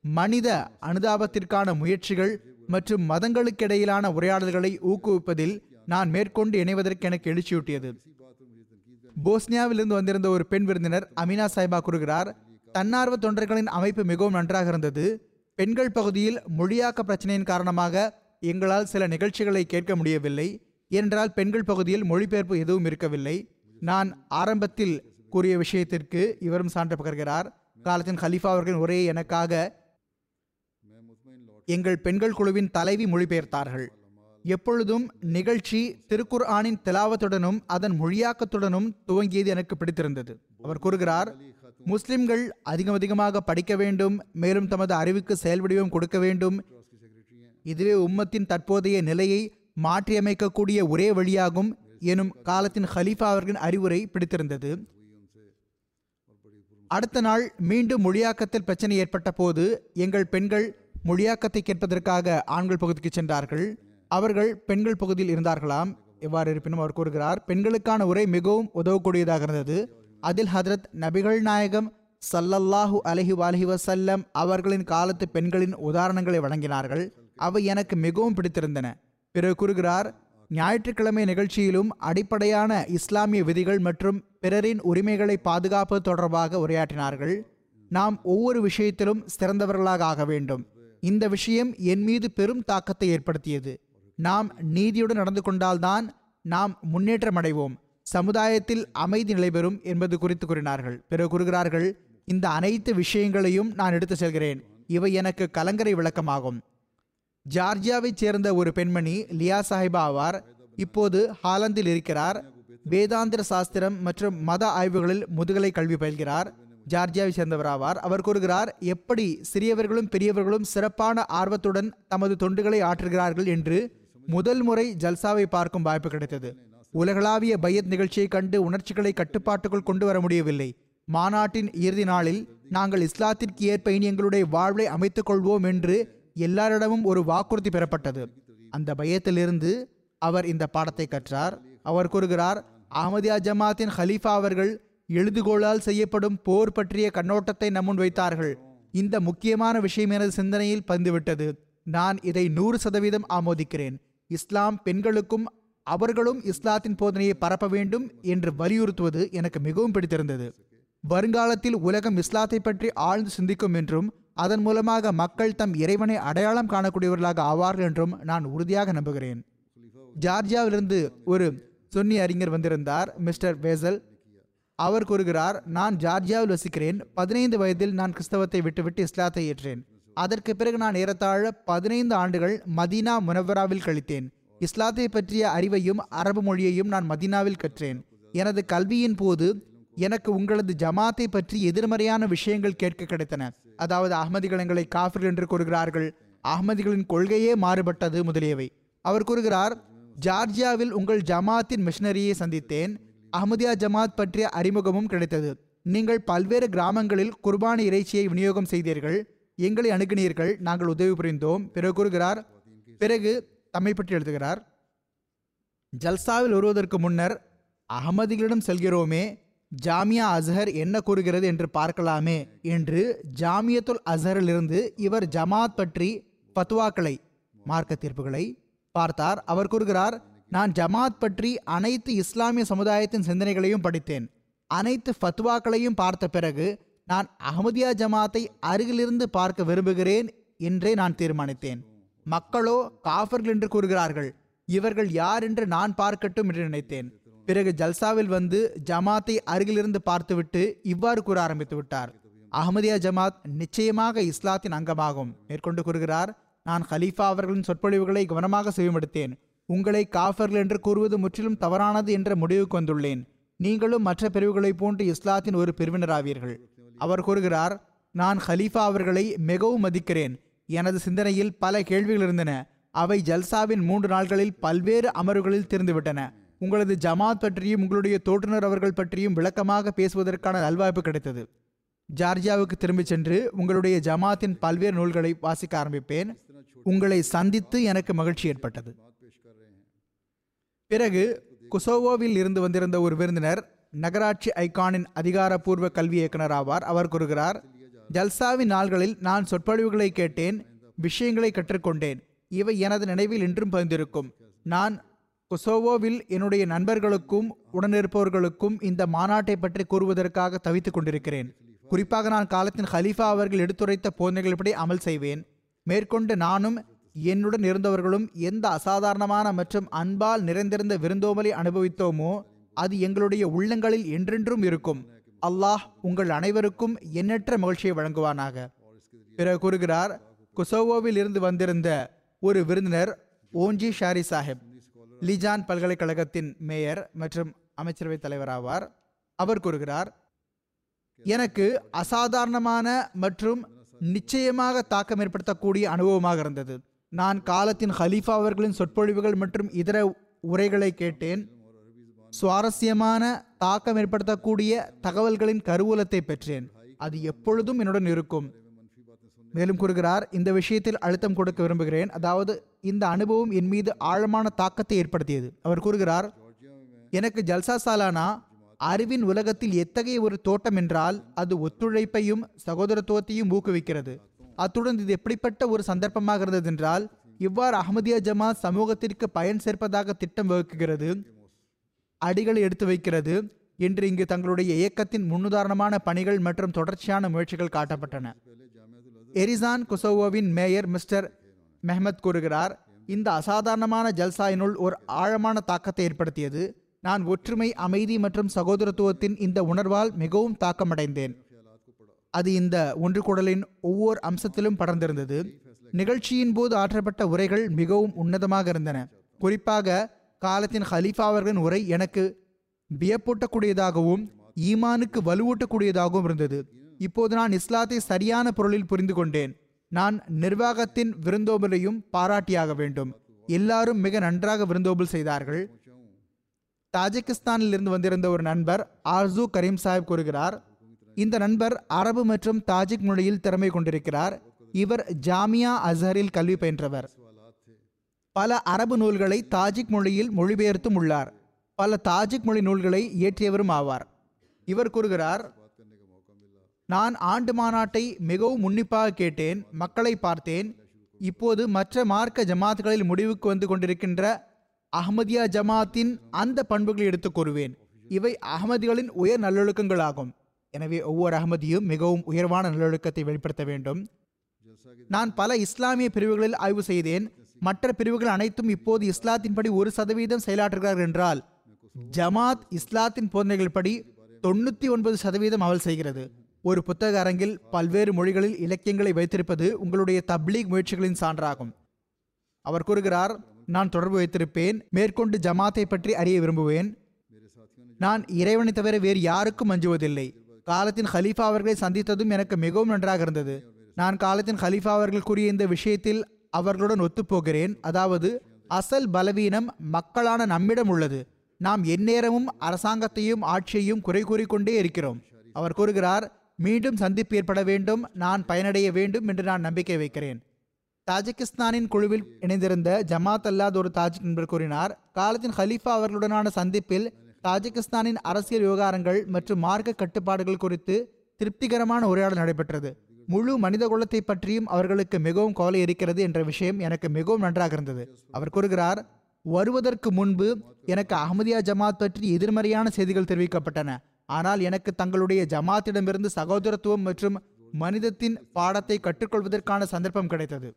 மனித அனுதாபத்திற்கான முயற்சிகள் மற்றும் மதங்களுக்கிடையிலான உரையாடல்களை ஊக்குவிப்பதில் நான் மேற்கொண்டு இணைவதற்கு எனக்கு எழுச்சியூட்டியது. போஸ்னியாவிலிருந்து வந்திருந்த ஒரு பெண் விருந்தினர் அமினா சாய்பா கூறுகிறார் தன்னார்வ தொண்டர்களின் அமைப்பு மிகவும் நன்றாக இருந்தது. பெண்கள் பகுதியில் மொழியாக்க பிரச்சனையின் காரணமாக எங்களால் சில நிகழ்ச்சிகளை கேட்க முடியவில்லை. என்றால் பெண்கள் பகுதியில் மொழிபெயர்ப்பு எதுவும் இருக்கவில்லை. நான் ஆரம்பத்தில் கூறிய விஷயத்திற்கு இவரும் சான்று பகர்கிறார். காலத்தின் ஹலீஃபா அவர்களின் உரையை எனக்காக எங்கள் பெண்கள் குழுவின் தலைவி மொழிபெயர்த்தார்கள். எப்பொழுதும் நிகழ்ச்சி திருக்குர் ஆனின் திலாவத்துடனும் அதன் மொழியாக்கத்துடனும் துவங்கியது எனக்கு பிடித்திருந்தது. அவர் கூறுகிறார் முஸ்லிம்கள் அதிகம் அதிகமாக படிக்க வேண்டும் மேலும் தமது அறிவுக்கு செயல்வடிவம் கொடுக்க வேண்டும். இதுவே உம்மத்தின் தற்போதைய நிலையை மாற்றியமைக்கக்கூடிய ஒரே வழியாகும் எனும் காலத்தின் ஹலீஃபா அவர்களின் அறிவுரை பிடித்திருந்தது. அடுத்த நாள் மீண்டும் மொழியாக்கத்தில் பிரச்சனை ஏற்பட்ட போது எங்கள் பெண்கள் மொழியாக்கத்தை கேட்பதற்காக ஆண்கள் பகுதிக்கு சென்றார்கள். அவர்கள் பெண்கள் பகுதியில் இருந்தார்களாம். எவ்வாறு இருப்பினும் அவர் கூறுகிறார் பெண்களுக்கான உரை மிகவும் உதவக்கூடியதாக இருந்தது. அதில் ஹதரத் நபிகள் நாயகம் சல்லல்லாஹு அலஹி வாலஹி வசல்லம் அவர்களின் காலத்து பெண்களின் உதாரணங்களை வழங்கினார்கள். அவை எனக்கு மிகவும் பிடித்திருந்தன. பிறகு கூறுகிறார் ஞாயிற்றுக்கிழமை நிகழ்ச்சியிலும் அடிப்படையான இஸ்லாமிய விதிகள் மற்றும் பிறரின் உரிமைகளை பாதுகாப்பது தொடர்பாக உரையாற்றினார்கள். நாம் ஒவ்வொரு விஷயத்திலும் சிறந்தவர்களாக ஆக வேண்டும். இந்த விஷயம் என் மீது பெரும் தாக்கத்தை ஏற்படுத்தியது. நாம் நீதியுடன் நடந்து கொண்டால்தான் நாம் முன்னேற்றம் அடைவோம் சமுதாயத்தில் அமைதி நிலைபெறும் என்பது குறித்து கூறினார்கள். பிறகு கூறுகிறார்கள் இந்த அனைத்து விஷயங்களையும் நான் எடுத்து செல்கிறேன். இவை எனக்கு கலங்கரை விளக்கமாகும். ஜார்ஜியாவைச் சேர்ந்த ஒரு பெண்மணி லியா சாஹிபா ஆவார். இப்போது ஹாலந்தில் இருக்கிறார். வேதாந்திர சாஸ்திரம் மற்றும் மத ஆய்வுகளில் முதுகலை கல்வி பயில்கிறார். ஜார்ஜியாவை சேர்ந்தவராவார். அவர் கூறுகிறார் எப்படி சிறியவர்களும் பெரியவர்களும் சிறப்பான ஆர்வத்துடன் தமது தொண்டுகளை ஆற்றுகிறார்கள் என்று முதல் முறை ஜல்சாவை பார்க்கும் வாய்ப்பு கிடைத்தது. உலகளாவிய பையத் நிகழ்ச்சியை கண்டு உணர்ச்சிகளை கட்டுப்பாட்டுக்குள் கொண்டு வர முடியவில்லை. மாநாட்டின் இறுதி நாளில் நாங்கள் இஸ்லாத்திற்கு ஏற்ப இனி எங்களுடைய வாழ்வை அமைத்துக் கொள்வோம் என்று எல்லாரிடமும் ஒரு வாக்குறுதி பெறப்பட்டது. அந்த பயத்திலிருந்து அவர் இந்த பாடத்தை கற்றார். அவர் கூறுகிறார் அஹமதியா ஜமாத்தின் ஹலீஃபா அவர்கள் எழுதுகோளால் செய்யப்படும் போர் பற்றிய கண்ணோட்டத்தை நம்முன் வைத்தார்கள். இந்த முக்கியமான விஷயம் எனது சிந்தனையில் பந்துவிட்டது நான் இதை நூறு சதவீதம் ஆமோதிக்கிறேன். இஸ்லாம் பெண்களுக்கும் அவர்களும் இஸ்லாத்தின் போதனையை பரப்ப வேண்டும் என்று வலியுறுத்துவது எனக்கு மிகவும் பிடித்திருந்தது. வருங்காலத்தில் உலகம் இஸ்லாத்தை பற்றி ஆழ்ந்து சிந்திக்கும் என்றும் அதன் மூலமாக மக்கள் தம் இறைவனை அடையாளம் காணக்கூடியவர்களாக ஆவார்கள் என்றும் நான் உறுதியாக நம்புகிறேன். ஜார்ஜியாவிலிருந்து ஒரு சொன்னி அறிஞர் வந்திருந்தார் மிஸ்டர் வேசல். அவர் கூறுகிறார் நான் ஜார்ஜியாவில் வசிக்கிறேன். பதினைந்து வயதில் நான் கிறிஸ்தவத்தை விட்டுவிட்டு இஸ்லாத்தை ஏற்றேன். அதற்கு பிறகு நான் ஏறத்தாழ பதினைந்து ஆண்டுகள் மதீனா முனவராவில் கழித்தேன். இஸ்லாத்தை பற்றிய அறிவையும் அரபு மொழியையும் நான் மதீனாவில் கற்றேன். எனது கல்வியின் போது எனக்கு உங்களது ஜமாத்தை பற்றி எதிர்மறையான விஷயங்கள் கேட்க கிடைத்தன. அதாவது அகமதிகள் எங்களை காஃபிர் என்று கூறுகிறார்கள். அகமதிகளின் கொள்கையே மாறுபட்டது முதலியவை. அவர் கூறுகிறார் ஜார்ஜியாவில் உங்கள் ஜமாத்தின் மிஷனரியை சந்தித்தேன். அஹமதியா ஜமாத் பற்றிய அறிமுகமும் கிடைத்தது. நீங்கள் பல்வேறு கிராமங்களில் குர்பானி இறைச்சியை விநியோகம் செய்தீர்கள். எங்களை அணுகினீர்கள். நாங்கள் உதவி புரிந்தோம். பிறகு கூறுகிறார் பிறகு தம்மை பற்றி எழுதுகிறார் ஜல்சாவில் வருவதற்கு முன்னர் அகமதிகளிடம் செல்கிறோமே ஜாமியா அஸ்ஹர் என்ன கூறுகிறது என்று பார்க்கலாமே என்று ஜாமியத்துல் அஸ்ஹரிலிருந்து இவர் ஜமாத் பற்றி பத்வாக்களை மார்க்க தீர்ப்புகளை பார்த்தார். அவர் கூறுகிறார் நான் ஜமாத் பற்றி அனைத்து இஸ்லாமிய சமுதாயத்தின் சிந்தனைகளையும் படித்தேன். அனைத்து ஃபத்வாக்களையும் பார்த்த பிறகு நான் அஹமதியா ஜமாத்தை அருகிலிருந்து பார்க்க விரும்புகிறேன் என்றே நான் தீர்மானித்தேன். மக்களோ காஃபர்கள் என்று கூறுகிறார்கள் இவர்கள் யார் என்று நான் பார்க்கட்டும் என்று நினைத்தேன். பிறகு ஜல்சாவில் வந்து ஜமாத்தை அருகிலிருந்து பார்த்துவிட்டு இவ்வாறு கூற ஆரம்பித்து விட்டார். அகமதியா ஜமாத் நிச்சயமாக இஸ்லாத்தின் அங்கமாகும் மேற்கொண்டு கூறுகிறார் நான் ஹலீஃபா அவர்களின் சொற்பொழிவுகளை கவனமாக செவிமடுத்தேன் உங்களை காஃபர்கள் என்று கூறுவது முற்றிலும் தவறானது என்ற முடிவுக்கு வந்துள்ளேன். நீங்களும் மற்ற பிரிவுகளைப் போன்று இஸ்லாத்தின் ஒரு பிரிவினராவீர்கள். அவர் கூறுகிறார் நான் ஹலீஃபா அவர்களை மிகவும் மதிக்கிறேன். எனது சிந்தனையில் பல கேள்விகள் இருந்தன. அவை ஜல்சாவின் மூன்று நாள்களில் பல்வேறு அமர்வுகளில் திறந்துவிட்டன உங்களது ஜமாத் பற்றியும் உங்களுடைய தோற்றுநர் அவர்கள் பற்றியும் விளக்கமாக பேசுவதற்கான நல்வாய்ப்பு கிடைத்தது. ஜார்ஜியாவுக்கு திரும்பிச் சென்று உங்களுடைய ஜமாத்தின் பல்வேறு நூல்களை வாசிக்க ஆரம்பிப்பேன். உங்களை சந்தித்து எனக்கு மகிழ்ச்சி ஏற்பட்டது. பிறகு குசோவோவில் இருந்து வந்திருந்த ஒரு விருந்தினர் நகராட்சி ஐகானின் அதிகாரப்பூர்வ கல்வி இயக்குனர் ஆவார். அவர் கூறுகிறார் ஜல்சாவின் நாள்களில் நான் சொற்பொழிவுகளை கேட்டேன் விஷயங்களை கற்றுக்கொண்டேன். இவை எனது நினைவில் இன்றும் பதிந்திருக்கும். நான் கொசோவோவில் என்னுடைய நண்பர்களுக்கும் உடனிருப்பவர்களுக்கும் இந்த மாநாட்டை பற்றி கூறுவதற்காக தவித்துக் கொண்டிருக்கிறேன். குறிப்பாக நான் காலத்தின் ஹலீஃபா அவர்கள் எடுத்துரைத்த போதனைகள்படி அமல் செய்வேன். மேற்கொண்டு நானும் என்னுடன் இருந்தவர்களும் எந்த அசாதாரணமான மற்றும் அன்பால் நிறைந்திருந்த விருந்தோமலை அனுபவித்தோமோ அது எங்களுடைய உள்ளங்களில் என்றென்றும் இருக்கும். அல்லாஹ் உங்கள் அனைவருக்கும் எண்ணற்ற மகிழ்ச்சியை வழங்குவானாக. பிறகு கூறுகிறார் குசோவோவில் இருந்து வந்திருந்த ஒரு விருந்தினர் ஓஞ்சி ஷாரி சாஹிப் லிஜான் பல்கலைக்கழகத்தின் மேயர் மற்றும் அமைச்சரவை தலைவர் ஆவார் அவர் கூறுகிறார் எனக்கு அசாதாரணமான மற்றும் நிச்சயமாக தாக்கம் ஏற்படுத்தக்கூடிய அனுபவமாக இருந்தது. நான் காலத்தின் ஹலீஃபா அவர்களின் சொற்பொழிவுகள் மற்றும் இதர உரைகளை கேட்டேன். சுவாரஸ்யமான தாக்கம் ஏற்படுத்தக்கூடிய தகவல்களின் கருவூலத்தை பெற்றேன். அது எப்பொழுதும் என்னுடன் இருக்கும். மேலும் கூறுகிறார் இந்த விஷயத்தில் அழுத்தம் கொடுக்க விரும்புகிறேன். அதாவது இந்த அனுபவம் என் மீது ஆழமான தாக்கத்தை ஏற்படுத்தியது. அவர் கூறுகிறார் எனக்கு ஜல்சா சாலானா அறிவின் உலகத்தில் எத்தகைய ஒரு தோட்டம் என்றால் அது ஒத்துழைப்பையும் சகோதரத்துவத்தையும் ஊக்குவிக்கிறது. அத்துடன் இது எப்படிப்பட்ட ஒரு சந்தர்ப்பமாக இருந்தது என்றால் இவ்வாறு அஹமதியா ஜமாத் சமூகத்திற்கு பயன் சேர்ப்பதாக திட்டம் வகுக்கிறது அடிகளை எடுத்து வைக்கிறது என்று இங்கு தங்களுடைய இயக்கத்தின் முன்னுதாரணமான பணிகள் மற்றும் தொடர்ச்சியான முயற்சிகள் காட்டப்பட்டன. எரிசான் குசோவோவின் மேயர் மிஸ்டர் மெஹமத் கூறுகிறார் இந்த அசாதாரணமான ஜல்சாயினுள் ஒரு ஆழமான தாக்கத்தை ஏற்படுத்தியது. நான் ஒற்றுமை அமைதி மற்றும் சகோதரத்துவத்தின் இந்த உணர்வால் மிகவும் தாக்கமடைந்தேன். அது இந்த ஒன்று குடலின் ஒவ்வொரு அம்சத்திலும் படர்ந்திருந்தது. நிகழ்ச்சியின் போது ஆற்றப்பட்ட உரைகள் மிகவும் உன்னதமாக இருந்தன. குறிப்பாக காலத்தின் ஹலீஃபா அவர்களின் உரை எனக்கு வியப்பூட்டக்கூடியதாகவும் ஈமானுக்கு வலுவூட்டக்கூடியதாகவும் இருந்தது. இப்போது நான் இஸ்லாத்தை சரியான பொருளில் புரிந்து கொண்டேன். நான் நிர்வாகத்தின் விருந்தோம்பலையும் பாராட்டியாக வேண்டும். எல்லாரும் மிக நன்றாக விருந்தோம்பல் செய்தார்கள். தாஜிகிஸ்தானில் இருந்து வந்திருந்த ஒரு நண்பர் ஆர்சு கரீம் சாஹிப் கூறுகிறார் இந்த நண்பர் அரபு மற்றும் தாஜிக் மொழியில் திறமை கொண்டிருக்கிறார். இவர் ஜாமியா அஸ்ஹரில் கல்வி பயின்றவர். பல அரபு நூல்களை தாஜிக் மொழியில் மொழிபெயர்த்தும் உள்ளார். பல தாஜிக் மொழி நூல்களை இயற்றியவரும் ஆவார். இவர் கூறுகிறார் நான் ஆண்டு மாநாட்டை மிகவும் உன்னிப்பாக கேட்டேன் மக்களை பார்த்தேன். இப்போது மற்ற மார்க்க ஜமாத்துகளில் முடிவுக்கு வந்து கொண்டிருக்கின்ற அஹமதியா ஜமாத்தின் அந்த பண்புகளை எடுத்துக் கூறுவேன். இவை அகமதிகளின் உயர் நல்லொழுக்கங்களாகும். எனவே ஒவ்வொரு அகமதியும் மிகவும் உயர்வான நல்லொழுக்கத்தை வெளிப்படுத்த வேண்டும். நான் பல இஸ்லாமிய பிரிவுகளில் ஆய்வு செய்தேன். மற்ற பிரிவுகள் அனைத்தும் இப்போது இஸ்லாத்தின்படி ஒரு சதவீதம் செயலாற்றுகிறார் என்றால் ஜமாத் இஸ்லாத்தின் போதனைகள் படி தொண்ணூற்றி ஒன்பது சதவீதம் அமல் செய்கிறது. ஒரு புத்தக அரங்கில் பல்வேறு மொழிகளில் இலக்கியங்களை வைத்திருப்பது உங்களுடைய தப்லீக் முயற்சிகளின் சான்றாகும். அவர் கூறுகிறார் நான் தொடர்பு வைத்திருப்பேன். மேற்கொண்டு ஜமாத்தை பற்றி அறிய விரும்புவேன். நான் இறைவனை தவிர வேறு யாருக்கும் அஞ்சுவதில்லை. காலத்தின் ஹலீஃபா அவர்களை சந்தித்ததும் எனக்கு மிகவும் நன்றாக இருந்தது. நான் காலத்தின் ஹலீஃபா அவர்கள் கூறிய இந்த விஷயத்தில் அவர்களுடன் ஒத்துப்போகிறேன். அதாவது அசல் பலவீனம் மக்களான நம்மிடம் உள்ளது. நாம் எந்நேரமும் அரசாங்கத்தையும் ஆட்சியையும் குறை கூறிக்கொண்டே இருக்கிறோம். அவர் கூறுகிறார் மீண்டும் சந்திப்பு ஏற்பட வேண்டும். நான் பயனடைய வேண்டும் என்று நான் நம்பிக்கை வைக்கிறேன். தாஜிகிஸ்தானின் குழுவில் இணைந்திருந்த ஜமாத் அல்லாத் ஒரு தாஜிக் நண்பர் கூறினார் காலத்தின் ஹலீஃபா அவர்களுடனான சந்திப்பில் தாஜிகிஸ்தானின் அரசியல் விவகாரங்கள் மற்றும் மார்க்க கட்டுப்பாடுகள் குறித்து திருப்திகரமான உரையாடல் நடைபெற்றது. முழு மனித குலத்தை பற்றியும் அவர்களுக்கு மிகவும் கவலை இருக்கிறது என்ற விஷயம் எனக்கு மிகவும் நன்றாக இருந்தது. அவர் கூறுகிறார் வருவதற்கு முன்பு எனக்கு அகமதியா ஜமாத் பற்றி எதிர்மறையான செய்திகள் தெரிவிக்கப்பட்டன. ஆனால் எனக்கு தங்களுடைய ஜமாத்திடமிருந்து சகோதரத்துவம் மற்றும் மனிதத்தின் பாடத்தை கற்றுக்கொள்வதற்கான சந்தர்ப்பம் கிடைத்தது.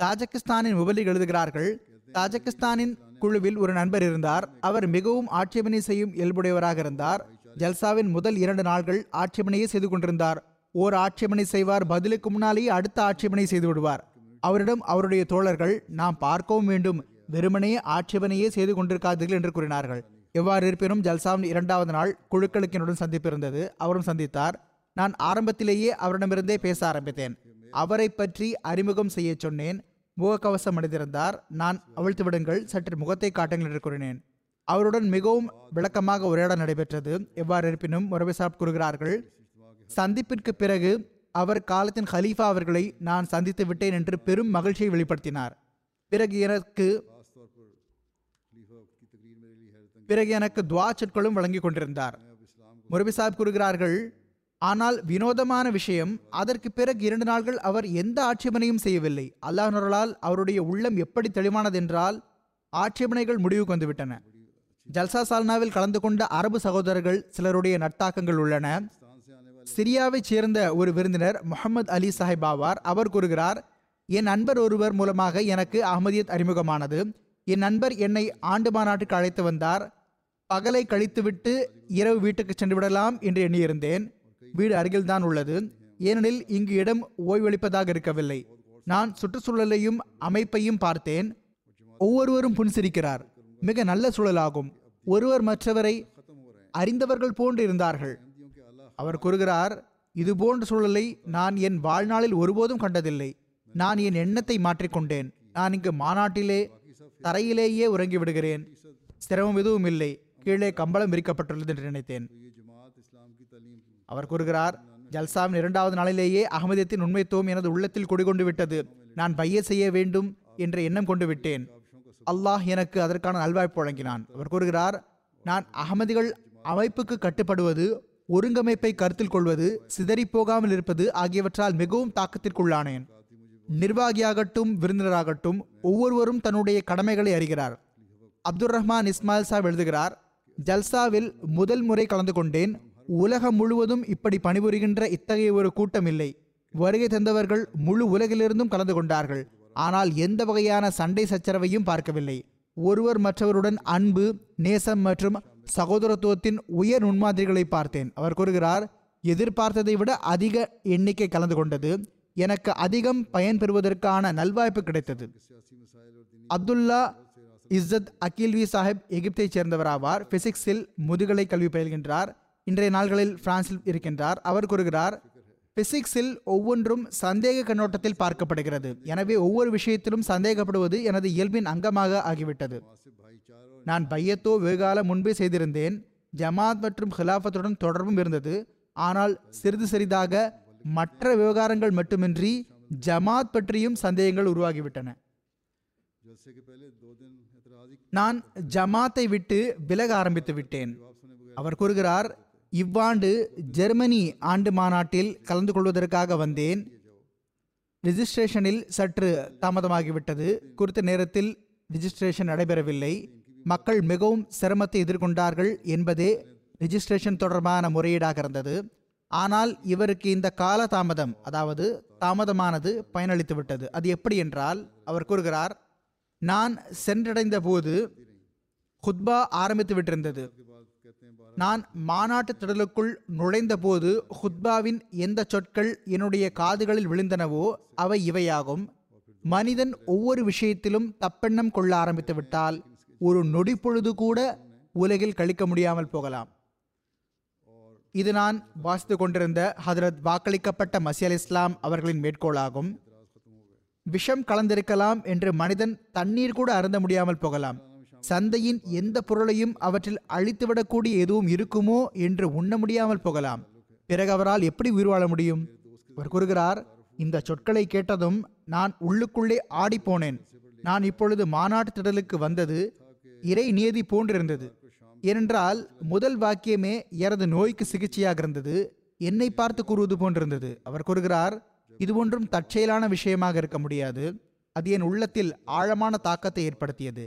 தாஜகிஸ்தானின் முபலி எழுதுகிறார்கள் தாஜகிஸ்தானின் குழுவில் ஒரு நண்பர் இருந்தார். அவர் மிகவும் ஆட்சேபனை செய்யும் இயல்புடையவராக இருந்தார். ஜல்சாவின் முதல் இரண்டு நாள்கள் ஆட்சேபனையே செய்து கொண்டிருந்தார். ஓர் ஆட்சேபனை செய்வார் பதிலுக்கு முன்னாலேயே அடுத்த ஆட்சேபனை செய்து விடுவார். அவரிடம் அவருடைய தோழர்கள் நாம் பார்க்கவும் வேண்டும். வெறுமனே ஆட்சேபனையே செய்து கொண்டிருக்காதீர்கள் என்று கூறினார்கள். எவ்வாறு இருப்பினும் ஜல்சாவின் இரண்டாவது நாள் குழுக்களுக்கு என்னுடன் சந்திப்பு இருந்தது. அவரும் சந்தித்தார். நான் ஆரம்பத்திலேயே அவரிடமிருந்தே பேச ஆரம்பித்தேன். அவரை பற்றி அறிமுகம் செய்ய சொன்னேன். முகக்கவசம் அணிந்திருந்தார். நான் அவிழ்த்து விடுங்கள் சற்று முகத்தை காட்டுங்கள் என்று கூறினேன். அவருடன் மிகவும் விளக்கமாக உரையாட நடைபெற்றது. எவ்வாறு இருப்பினும் முரபிசாப் கூறுகிறார்கள் சந்திப்பிற்கு பிறகு அவர் காலத்தின் ஹலீஃபா அவர்களை நான் சந்தித்து விட்டேன் என்று பெரும் மகிழ்ச்சியை வெளிப்படுத்தினார். பிறகு எனக்கு பிறகு எனக்கு துவா சொற்களும் வழங்கி கொண்டிருந்தார். முரபி சாஹிப் கூறுகிறார்கள் ஆனால் வினோதமான விஷயம் அதற்கு பிறகு இரண்டு நாள்கள் அவர் எந்த ஆட்சேபனையும் செய்யவில்லை. அல்லாஹ் அவருடைய உள்ளம் எப்படி தெளிவானதென்றால் ஆட்சேபனைகள் முடிவுக்கு வந்துவிட்டன. ஜல்சா சால்னாவில் கலந்து கொண்ட அரபு சகோதரர்கள் சிலருடைய நட்டாக்கங்கள் உள்ளன. சிரியாவைச் சேர்ந்த ஒரு விருந்தினர் முகமது அலி சாஹிப் ஆவார். அவர் கூறுகிறார் என் நண்பர் ஒருவர் மூலமாக எனக்கு அகமதியத் அறிமுகமானது. என் நண்பர் என்னை ஆண்டு மாநாட்டுக்கு அழைத்து வந்தார். பகலை கழித்துவிட்டு இரவு வீட்டுக்கு சென்று விடலாம் என்று எண்ணியிருந்தேன். வீடு அருகில்தான் உள்ளது. ஏனெனில் இங்கு இடம் ஓய்வளிப்பதாக இருக்கவில்லை. நான் சுற்றுச்சூழலையும் அமைப்பையும் பார்த்தேன். ஒவ்வொருவரும் புன்சிரிக்கிறார். மிக நல்ல சூழலாகும். ஒருவர் மற்றவரை அறிந்தவர்கள் போன்று இருந்தார்கள். அவர் கூறுகிறார் இது போன்ற சூழலை நான் என் வாழ்நாளில் ஒருபோதும் கண்டதில்லை. நான் என் எண்ணத்தை மாற்றிக்கொண்டேன் நான் இங்கு மாநாட்டிலே தரையிலேயே உறங்கி விடுகிறேன் சிரமம் எதுவும் இல்லை. கீழே கம்பளம் விரிக்கப்பட்டுள்ளது என்று நினைத்தேன். அவர் கூறுகிறார் ஜல்சாவின் இரண்டாவது நாளிலேயே அகமதியத்தின் உண்மைத்துவம் எனது உள்ளத்தில் குடிகொண்டு விட்டது. நான் பைய செய்ய வேண்டும் என்ற எண்ணம் கொண்டு விட்டேன். அல்லாஹ் எனக்கு அதற்கான நல்வாய்ப்பு வழங்கினான். அவர் கூறுகிறார் நான் அகமதிகள் அமைப்புக்கு கட்டுப்படுவது ஒருங்கமைப்பை கருத்தில் கொள்வது சிதறி போகாமல் இருப்பது ஆகியவற்றால் மிகவும் தாக்கத்திற்குள்ளானேன். நிர்வாகியாகட்டும் விருந்தினராகட்டும் ஒவ்வொருவரும் தன்னுடைய கடமைகளை அறிகிறார். அப்துல் ரஹ்மான் இஸ்மாயில் சாப் எழுதுகிறார் ஜல்சாவில் முதல் முறை கலந்து கொண்டேன். உலகம் முழுவதும் இப்படி பணிபுரிகின்ற இத்தகைய ஒரு கூட்டம் இல்லை வருகை தந்தவர்கள் முழு உலகிலிருந்தும் கலந்து கொண்டார்கள். ஆனால் எந்த வகையான சண்டை சச்சரவையும் பார்க்கவில்லை. ஒருவர் மற்றவருடன் அன்பு நேசம் மற்றும் சகோதரத்துவத்தின் உயர் முன்மாதிரிகளை பார்த்தேன். அவர் கூறுகிறார் எதிர்பார்த்ததை விட அதிக எண்ணிக்கை கலந்து கொண்டது. எனக்கு அதிகம் பயன் பெறுவதற்கான நல்வாய்ப்பு கிடைத்தது. அப்துல்லா இஸ்ஸத் அகில்வி சாஹிப் எகிப்தை சேர்ந்தவராவார். பிசிக்ஸில் முதுகலை கல்வி பயில்கின்றார். இன்றைய நாள்களில் பிரான்சில் இருக்கின்றார். அவர் கூறுகிறார் பிசிக்ஸில் ஒவ்வொன்றும் சந்தேக கண்ணோட்டத்தில் பார்க்கப்படுகிறது. எனவே ஒவ்வொரு விஷயத்திலும் சந்தேகப்படுவது எனது இயல்பின் அங்கமாக ஆகிவிட்டது. நான் பையத்தோ வெகுகாலம் முன்பே செய்திருந்தேன். ஜமாத் மற்றும் ஹிலாஃபத்துடன் தொடர்பும் இருந்தது. ஆனால் சிறிது சிறிதாக மற்ற விவகாரங்கள் மட்டுமின்றி ஜமாத் பற்றியும் சந்தேகங்கள் உருவாகிவிட்டன. நான் ஜமாத்தை விட்டு விலக ஆரம்பித்து விட்டேன் அவர் கூறுகிறார் இவ்வாண்டு ஜெர்மனி ஆண்டு மாநாட்டில் கலந்து கொள்வதற்காக வந்தேன். ரிஜிஸ்ட்ரேஷனில் சற்று தாமதமாகிவிட்டது. குறித்த நேரத்தில் ரிஜிஸ்ட்ரேஷன் நடைபெறவில்லை. மக்கள் மிகவும் சிரமத்தை எதிர்கொண்டார்கள் என்பதே ரிஜிஸ்ட்ரேஷன் தொடர்பான முறையீடாக இருந்தது. ஆனால் இவருக்கு இந்த கால தாமதம் அதாவது தாமதமானது பயனளித்து விட்டது. அது எப்படி என்றால் அவர் கூறுகிறார் நான் சென்றடைந்த போது குத்பா ஆரம்பித்து விட்டிருந்தது. நான் மாநாட்டு திடலுக்குள் நுழைந்தபோது ஹுத்பாவின் எந்த சொற்கள் என்னுடைய காதுகளில் விழுந்தனவோ அவை இவையாகும். மனிதன் ஒவ்வொரு விஷயத்திலும் தப்பெண்ணம் கொள்ள ஆரம்பித்து விட்டால் ஒரு நொடி பொழுது கூட உலகில் கழிக்க முடியாமல் போகலாம். இது நான் வாசித்து கொண்டிருந்த ஹதரத் வாக்களிக்கப்பட்ட மசி இஸ்லாம் அவர்களின் மேற்கோளாகும். விஷம் கலந்திருக்கலாம் என்று மனிதன் தண்ணீர் கூட அருந்த முடியாமல் போகலாம். சந்தையின் எந்த பொருளையும் அவற்றில் அழித்துவிடக்கூடிய எதுவும் இருக்குமோ என்று உண்ண முடியாமல் போகலாம். பிறகு அவரால் எப்படி உயிர் வாழ முடியும்? அவர் கூறுகிறார் இந்த சொற்களை கேட்டதும் நான் உள்ளுக்குள்ளே ஆடிப்போனேன். நான் இப்பொழுது மாநாட்டு திடலுக்கு வந்தது இறை நியதி போன்றிருந்தது. ஏனென்றால் முதல் வாக்கியமே எனது நோய்க்கு சிகிச்சையாக இருந்தது என்னை பார்த்து கூறுவது போன்றிருந்தது. அவர் கூறுகிறார் இது ஒன்றும் தற்செயலான விஷயமாக இருக்க முடியாது. அது என் உள்ளத்தில் ஆழமான தாக்கத்தை ஏற்படுத்தியது.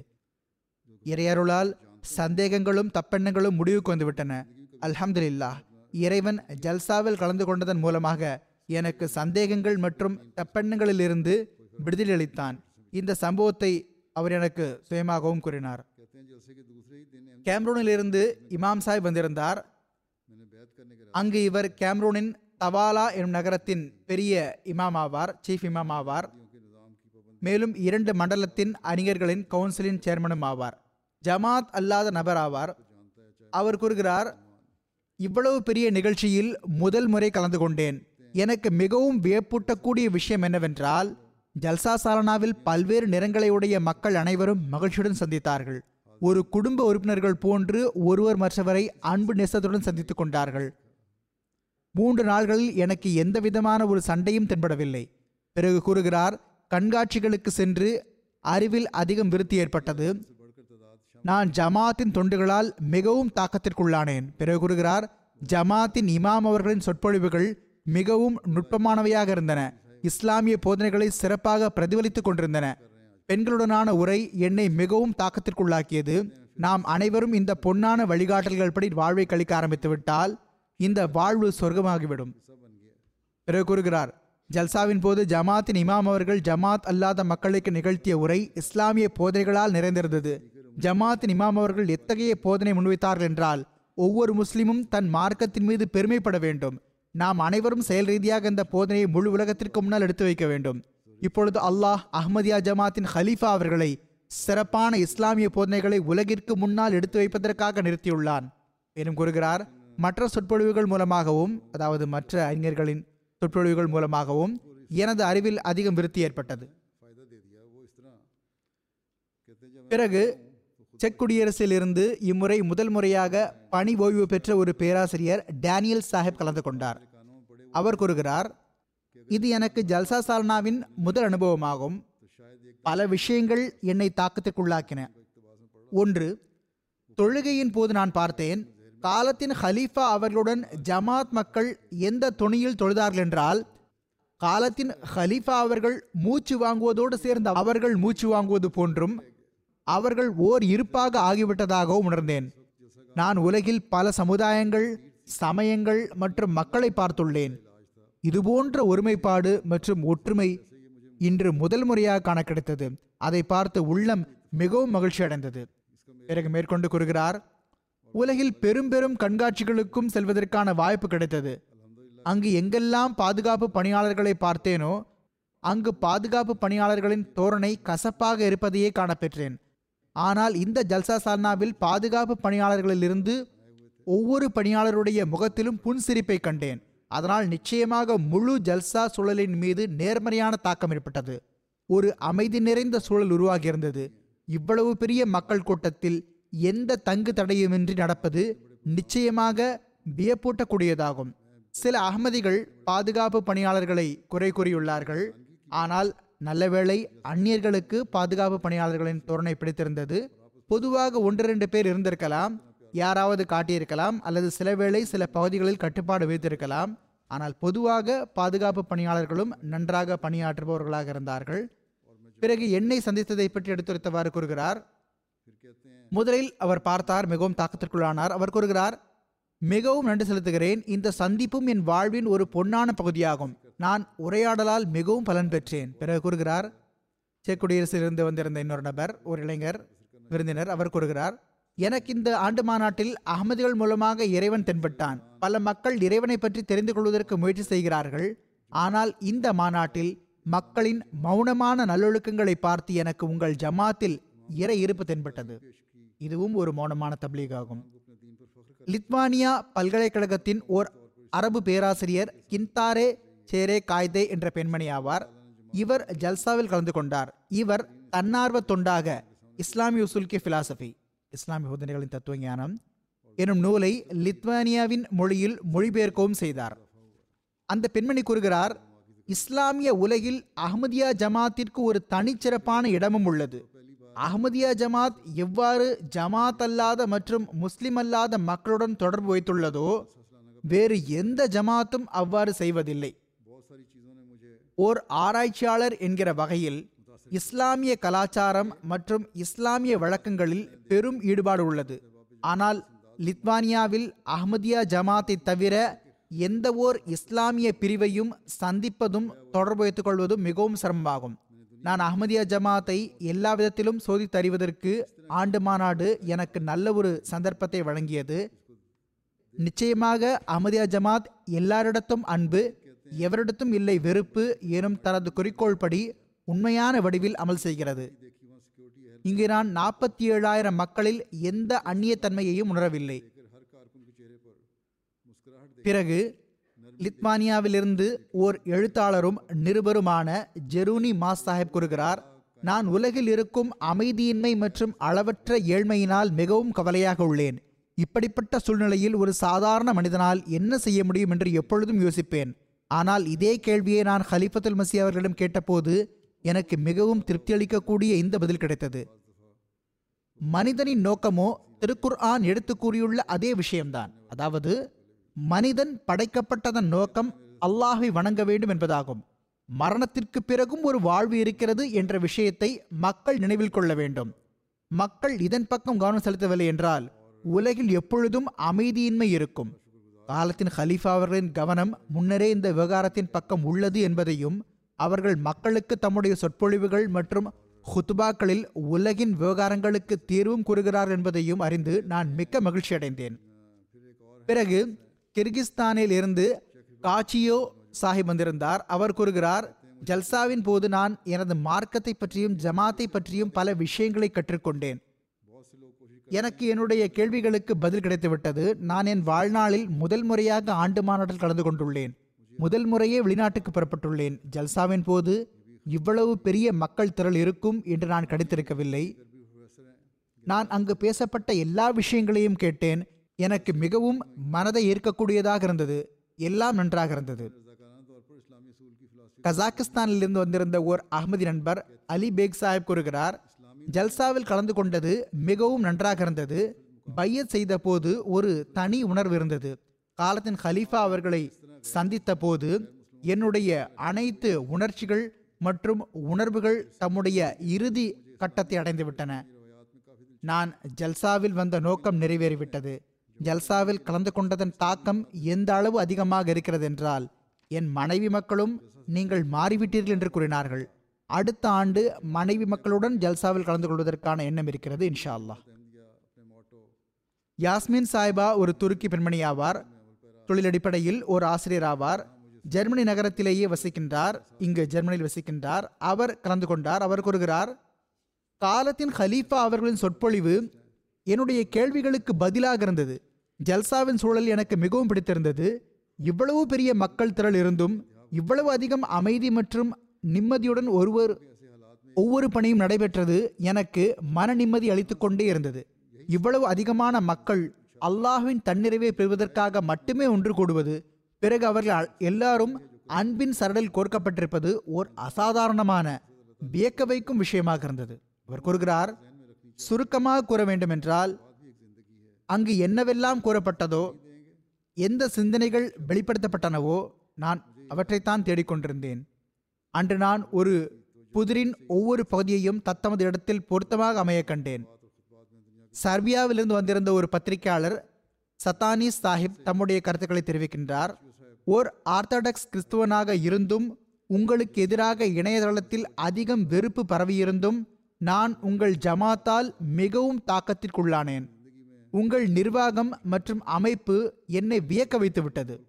இறையருளால் சந்தேகங்களும் தப்பெண்ணங்களும் முடிவுக்கு வந்துவிட்டன. அல்ஹம்துலில்லா. இறைவன் ஜல்சாவில் கலந்து கொண்டதன் மூலமாக எனக்கு சந்தேகங்கள் மற்றும் தப்பெண்ணங்களிலிருந்து விடுதலை அளித்தான். இந்த சம்பவத்தை அவர் எனக்கு சுயமாகவும் கூறினார். கேம்ரூனிலிருந்து இமாம் சாஹிப் வந்திருந்தார். அங்கு இவர் கேம்ரூனின் தவாலா எனும் நகரத்தின் பெரிய இமாம் ஆவார் சீஃப் இமாம் ஆவார் மேலும் இரண்டு மண்டலத்தின் அறிஞர்களின் கவுன்சிலின் சேர்மனும் ஆவார். ஜமாத் அல்லாத நபர் ஆவார் அவர் கூறுகிறார் இவ்வளவு பெரிய நிகழ்ச்சியில் முதல் முறை கலந்து கொண்டேன். எனக்கு மிகவும் வியப்பூட்டக்கூடிய விஷயம் என்னவென்றால் ஜல்சா சாலனாவில் பல்வேறு நிறங்களையுடைய மக்கள் அனைவரும் மகிழ்ச்சியுடன் சந்தித்தார்கள். ஒரு குடும்ப உறுப்பினர்கள் போன்று ஒருவர் மற்றவரை அன்பு நெசத்துடன் சந்தித்துக் கொண்டார்கள். மூன்று நாள்களில் எனக்கு எந்த விதமான ஒரு சண்டையும் தென்படவில்லை. பிறகு கூறுகிறார் கண்காட்சிகளுக்கு சென்று அறிவில் அதிகம் விருத்தி ஏற்பட்டது. நான் ஜமாத்தின் தொண்டுகளால் மிகவும் தாக்கத்திற்குள்ளானேன். பிறகு கூறுகிறார் ஜமாத்தின் இமாம் அவர்களின் சொற்பொழிவுகள் மிகவும் நுட்பமானவையாக இருந்தன. இஸ்லாமிய போதனைகளை சிறப்பாக பிரதிபலித்துக் கொண்டிருந்தன. பெண்களுடனான உரை என்னை மிகவும் தாக்கத்திற்குள்ளாக்கியது. நாம் அனைவரும் இந்த பொன்னான வழிகாட்டல்கள் படி வாழ்வை கழிக்க ஆரம்பித்துவிட்டால் இந்த வாழ்வு சொர்க்கமாகிவிடும். பிறகு கூறுகிறார் ஜல்சாவின் போது ஜமாத்தின் இமாம் அவர்கள் ஜமாத் அல்லாத மக்களுக்கு நிகழ்த்திய உரை இஸ்லாமிய போதைகளால் நிறைந்திருந்தது. ஜமாத்தின் இமாம் அவர்கள் எத்தகைய போதனை முன்வைத்தார்கள் என்றால் ஒவ்வொரு முஸ்லிமும் தன் மார்க்கத்தின் மீது பெருமைப்பட வேண்டும். நாம் அனைவரும் செயல் ரீதியாக இந்த போதனையை முழு உலகத்திற்கு முன்னால் எடுத்து வைக்க வேண்டும். இப்பொழுது அல்லாஹ் அஹ்மதியா ஜமாத்தின் ஹலீஃபா அவர்களை சிறப்பான இஸ்லாமிய போதனைகளை உலகிற்கு முன்னால் எடுத்து வைப்பதற்காக நிறுத்தியுள்ளான். எனும் கூறுகிறார் மற்ற சொற்பொழிவுகள் மூலமாகவும் அதாவது மற்ற அறிஞர்களின் சொற்பொழிவுகள் மூலமாகவும் எனது அறிவில் அதிகம் விருத்தி ஏற்பட்டது. பிறகு செக் குடியரசிலிருந்து இம்முறை முதல் முறையாக பணி ஓய்வு பெற்ற ஒரு பேராசிரியர் டேனியல் சாஹிப் கலந்து கொண்டார். அவர் கூறுகிறார் இது எனக்கு ஜல்சா சால்னாவின் முதல் அனுபவமாகும். பல விஷயங்கள் என்னை தாக்கத்திற்குள்ளாக்கின. ஒன்று தொழுகையின் போது நான் பார்த்தேன் காலத்தின் ஹலீஃபா அவர்களுடன் ஜமாத் மக்கள் எந்த துணியில் தொழுதார்கள் என்றால் காலத்தின் ஹலீஃபா அவர்கள் மூச்சு வாங்குவதோடு சேர்ந்த அவர்கள் மூச்சு வாங்குவது போன்றும் அவர்கள் ஓர் இருப்பாக ஆகிவிட்டதாகவும் உணர்ந்தேன். நான் உலகில் பல சமுதாயங்கள் சமயங்கள் மற்றும் மக்களை பார்த்துள்ளேன். இதுபோன்ற ஒருமைப்பாடு மற்றும் ஒற்றுமை இன்று முதல் முறையாக காண கிடைத்தது அதை பார்த்து உள்ளம் மிகவும் மகிழ்ச்சி அடைந்தது. பிறகு மேற்கொண்டு கூறுகிறார் உலகில் பெரும் பெரும் கண்காட்சிகளுக்கும் செல்வதற்கான வாய்ப்பு கிடைத்தது. அங்கு எங்கெல்லாம் பாதுகாப்பு பணியாளர்களை பார்த்தேனோ அங்கு பாதுகாப்பு பணியாளர்களின் தோரணை கசப்பாக இருப்பதையே காணப்பெற்றேன். ஆனால் இந்த ஜல்சா சால்னாவில் பாதுகாப்பு பணியாளர்களிலிருந்து ஒவ்வொரு பணியாளருடைய முகத்திலும் புன்சிரிப்பை கண்டேன். அதனால் நிச்சயமாக முழு ஜல்சா சூழலின் மீது நேர்மறையான தாக்கம் ஏற்பட்டது. ஒரு அமைதி நிறைந்த சூழல் உருவாகியிருந்தது. இவ்வளவு பெரிய மக்கள் கூட்டத்தில் எந்த தங்கு தடையுமின்றி நடப்பது நிச்சயமாக வியப்பூட்டக்கூடியதாகும். சில அகமதிகள் பாதுகாப்பு பணியாளர்களை குறை கூறியுள்ளார்கள். ஆனால் நல்லவேளை அந்நியர்களுக்கு பாதுகாப்பு பணியாளர்களின் தோரணை பிடித்திருந்தது. பொதுவாக ஒன்று ரெண்டு பேர் இருந்திருக்கலாம். யாராவது காட்டியிருக்கலாம் அல்லது சில வேளை சில பகுதிகளில் கட்டுப்பாடு வைத்திருக்கலாம். ஆனால் பொதுவாக பாதுகாப்பு பணியாளர்களும் நன்றாக பணியாற்றுபவர்களாக இருந்தார்கள். பிறகு என்னை சந்தித்ததை பற்றி எடுத்துரைத்தவாறு கூறுகிறார். முதலில் அவர் பார்த்தார் மிகவும் தாக்கத்திற்குள்ளானார். அவர் கூறுகிறார் மிகவும் நன்றி செலுத்துகிறேன். இந்த சந்திப்பும் என் வாழ்வின் ஒரு பொன்னான பகுதியாகும். நான் உரையாடலால் மிகவும் பலன் பெற்றேன். பிறகு கூறுகிறார் செக் குடியரசிலிருந்து வந்திருந்த இன்னொரு நபர் ஒரு இளைஞர் விருந்தினர் அவர் கூறுகிறார் எனக்கு இந்த ஆண்டு மாநாட்டில் அகமதிகள் மூலமாக இறைவன் தென்பட்டான். பல மக்கள் இறைவனை பற்றி தெரிந்து கொள்வதற்கு முயற்சி செய்கிறார்கள். ஆனால் இந்த மாநாட்டில் மக்களின் மௌனமான நல்லொழுக்கங்களை பார்த்து எனக்கு உங்கள் ஜமாத்தில் இறை இருப்பு தென்பட்டது. இதுவும் ஒரு மௌனமான தப்லீகாகும். லித்வானியா பல்கலைக்கழகத்தின் ஓர் அரபு பேராசிரியர் கின்தாரே சேரே காய்தே என்ற பெண்மணி ஆவார். இவர் ஜல்சாவில் கலந்து கொண்டார். இவர் தன்னார்வ தொண்டாக இஸ்லாமிய உசுல்கே பிலாசபி இஸ்லாமிய உதனைகளின் தத்துவ ஞானம் எனும் நூலை லித்வானியாவின் மொழியில் மொழிபெயர்க்கவும் செய்தார். அந்த பெண்மணி கூறுகிறார் இஸ்லாமிய உலகில் அஹ்மதியா ஜமாத்திற்கு ஒரு தனிச்சிறப்பான இடமும் உள்ளது. அஹமதியா ஜமாத் எவ்வாறு ஜமாத் அல்லாத மற்றும் முஸ்லிம் அல்லாத மக்களுடன் தொடர்பு வைத்துள்ளதோ வேறு எந்த ஜமாத்தும் அவ்வாறு செய்வதில்லை. ஓர் ஆராய்ச்சியாளர் என்கிற வகையில் இஸ்லாமிய கலாச்சாரம் மற்றும் இஸ்லாமிய வழக்கங்களில் பெரும் ஈடுபாடு உள்ளது. ஆனால் லித்வானியாவில் அஹ்மதியா ஜமாத்தை தவிர எந்த ஓர் இஸ்லாமிய பிரிவையும் சந்திப்பதும் தொடர்பு வைத்துக் கொள்வதும் மிகவும் சிரமமாகும். நான் அஹ்மதியா ஜமாத்தை எல்லா விதத்திலும் சோதித்தறிவதற்கு ஆண்டு மாநாடு எனக்கு நல்ல ஒரு சந்தர்ப்பத்தை வழங்கியது. நிச்சயமாக அமதியா ஜமாத் எல்லாரிடத்தும் அன்பு எவரிடத்தும் இல்லை வெறுப்பு எனும் தனது குறிக்கோள் படி உண்மையான வடிவில் அமல் செய்கிறது. இங்கு நான் நாற்பத்தி ஏழாயிரம் மக்களில் எந்த அந்நியத்தன்மையையும் உணரவில்லை. பிறகு லித்வானியாவிலிருந்து ஓர் எழுத்தாளரும் நிருபருமான ஜெரூனி மாஸ் சாஹிப் கூறுகிறார் நான் உலகில் இருக்கும் அமைதியின்மை மற்றும் அளவற்ற ஏழ்மையினால் மிகவும் கவலையாக உள்ளேன். இப்படிப்பட்ட சூழ்நிலையில் ஒரு சாதாரண மனிதனால் என்ன செய்ய முடியும் என்று எப்பொழுதும் யோசிப்பேன். ஆனால் இதே கேள்வியை நான் ஹலிஃபத்துல் மசி அவர்களிடம் கேட்டபோது எனக்கு மிகவும் திருப்தி அளிக்கக்கூடிய இந்த பதில் கிடைத்தது. மனிதனின் நோக்கமோ திருக்குர்ஆன் எடுத்து கூறியுள்ள அதே விஷயம்தான். அதாவது மனிதன் படைக்கப்பட்டதன் நோக்கம் அல்லாஹை வணங்க வேண்டும் என்பதாகும். மரணத்திற்கு பிறகும் ஒரு வாழ்வு இருக்கிறது என்ற விஷயத்தை மக்கள் நினைவில் கொள்ள வேண்டும். மக்கள் இதன் பக்கம் கவனம் செலுத்தவில்லை என்றால் உலகில் எப்பொழுதும் அமைதியின்மை இருக்கும். காலத்தின் ஹலீஃபா அவர்களின் கவனம் முன்னரே இந்த விவகாரத்தின் பக்கம் உள்ளது என்பதையும் அவர்கள் மக்களுக்கு தம்முடைய சொற்பொழிவுகள் மற்றும் ஹுத்துபாக்களில் உலகின் விவகாரங்களுக்கு தீர்வும் கூறுகிறார் என்பதையும் அறிந்து நான் மிக்க மகிழ்ச்சி அடைந்தேன் பிறகு கிர்கிஸ்தானில் இருந்து காச்சியோ சாஹிப் வந்திருந்தார். அவர் கூறுகிறார் ஜல்சாவின் போது நான் எனது மார்க்கத்தை பற்றியும் ஜமாத்தை பற்றியும் பல விஷயங்களை கற்றுக்கொண்டேன். எனக்கு என்னுடைய கேள்விகளுக்கு பதில் கிடைத்துவிட்டது. நான் என் வாழ்நாளில் முதல் முறையாக ஆண்டு மாநாட்டில் கலந்து கொண்டுள்ளேன். முதல் முறையே வெளிநாட்டுக்கு புறப்பட்டுள்ளேன். ஜல்சாவின் போது இவ்வளவு பெரிய மக்கள் திரள் இருக்கும் என்று நான் கணித்திருக்கவில்லை. நான் அங்கு பேசப்பட்ட எல்லா விஷயங்களையும் கேட்டேன். எனக்கு மிகவும் மனதை ஈர்க்கக்கூடியதாக இருந்தது எல்லாம் நன்றாக இருந்தது. கசாகிஸ்தானிலிருந்து வந்திருந்த ஓர் அகமதி நண்பர் அலி பேக் சாஹிப் கூறுகிறார் ஜல்சாவில் கலந்து கொண்டது மிகவும் நன்றாக இருந்தது. பையத் செய்த போது ஒரு தனி உணர்வு இருந்தது. காலத்தின் ஹலீஃபா அவர்களை சந்தித்த போது என்னுடைய அனைத்து உணர்ச்சிகள் மற்றும் உணர்வுகள் தம்முடைய இறுதி கட்டத்தை அடைந்துவிட்டன. நான் ஜல்சாவில் வந்த நோக்கம் நிறைவேறிவிட்டது. ஜல்சாவில் கலந்து கொண்டதன் தாக்கம் எந்த அளவு அதிகமாக இருக்கிறது என்றால் என் மனைவி மக்களும் நீங்கள் மாறிவிட்டீர்கள் என்று கூறினார்கள். அடுத்த ஆண்டு மனைவி மக்களுடன் ஜல்சாவில் கலந்து கொள்வதற்கான எண்ணம் இருக்கிறது இன்ஷா அல்லாஹ் யாஸ்மின் சாய்பா ஒரு துருக்கி பெண்மணி ஆவார். தொழில் அடிப்படையில் ஒரு ஆசிரியர் ஆவார். ஜெர்மனி நகரத்திலேயே வசிக்கின்றார். இங்கு ஜெர்மனியில் வசிக்கின்றார். அவர் கலந்து கொண்டார் அவர் கூறுகிறார் காலத்தின் ஹலீஃபா அவர்களின் சொற்பொழிவு என்னுடைய கேள்விகளுக்கு பதிலாக இருந்தது. ஜல்சாவின் சூழல் எனக்கு மிகவும் பிடித்திருந்தது. இவ்வளவு பெரிய மக்கள் திரள் இருந்தும் இவ்வளவு அதிகம் அமைதி மற்றும் நிம்மதியுடன் ஒருவர் ஒவ்வொரு பணியும் நடைபெற்றது எனக்கு மன நிம்மதி அளித்து கொண்டே இருந்தது. இவ்வளவு அதிகமான மக்கள் அல்லாஹ்வின் தன்னிறைவை பெறுவதற்காக மட்டுமே ஒன்று கூடுவது பிறகு அவர்கள் எல்லாரும் அன்பின் சரடில் கோர்க்கப்பட்டிருப்பது ஓர் அசாதாரணமான வியக்க வைக்கும் விஷயமாக இருந்தது. அவர் கூறுகிறார் சுருக்கமாக கூற வேண்டுமென்றால் அங்கு என்னவெல்லாம் கூறப்பட்டதோ எந்த சிந்தனைகள் வெளிப்படுத்தப்பட்டனவோ நான் அவற்றைத்தான் தேடிக்கொண்டிருந்தேன். அன்று நான் ஒரு புதிரின் ஒவ்வொரு பகுதியையும் தத்தமது இடத்தில் பொருத்தமாக அமைய கண்டேன். சர்பியாவிலிருந்து வந்திருந்த ஒரு பத்திரிகையாளர் சத்தானி சாஹிப் தம்முடைய கருத்துக்களை தெரிவிக்கின்றார் ஓர் ஆர்த்தடாக்ஸ் கிறிஸ்துவனாக இருந்தும் உங்களுக்கு எதிராக இணையதளத்தில் அதிகம் வெறுப்பு பரவியிருந்தும் நான் உங்கள் ஜமாத்தால் மிகவும் தாக்கத்திற்குள்ளானேன். உங்கள் நிர்வாகம் மற்றும் அமைப்பு என்னை வியக்க வைத்து விட்டது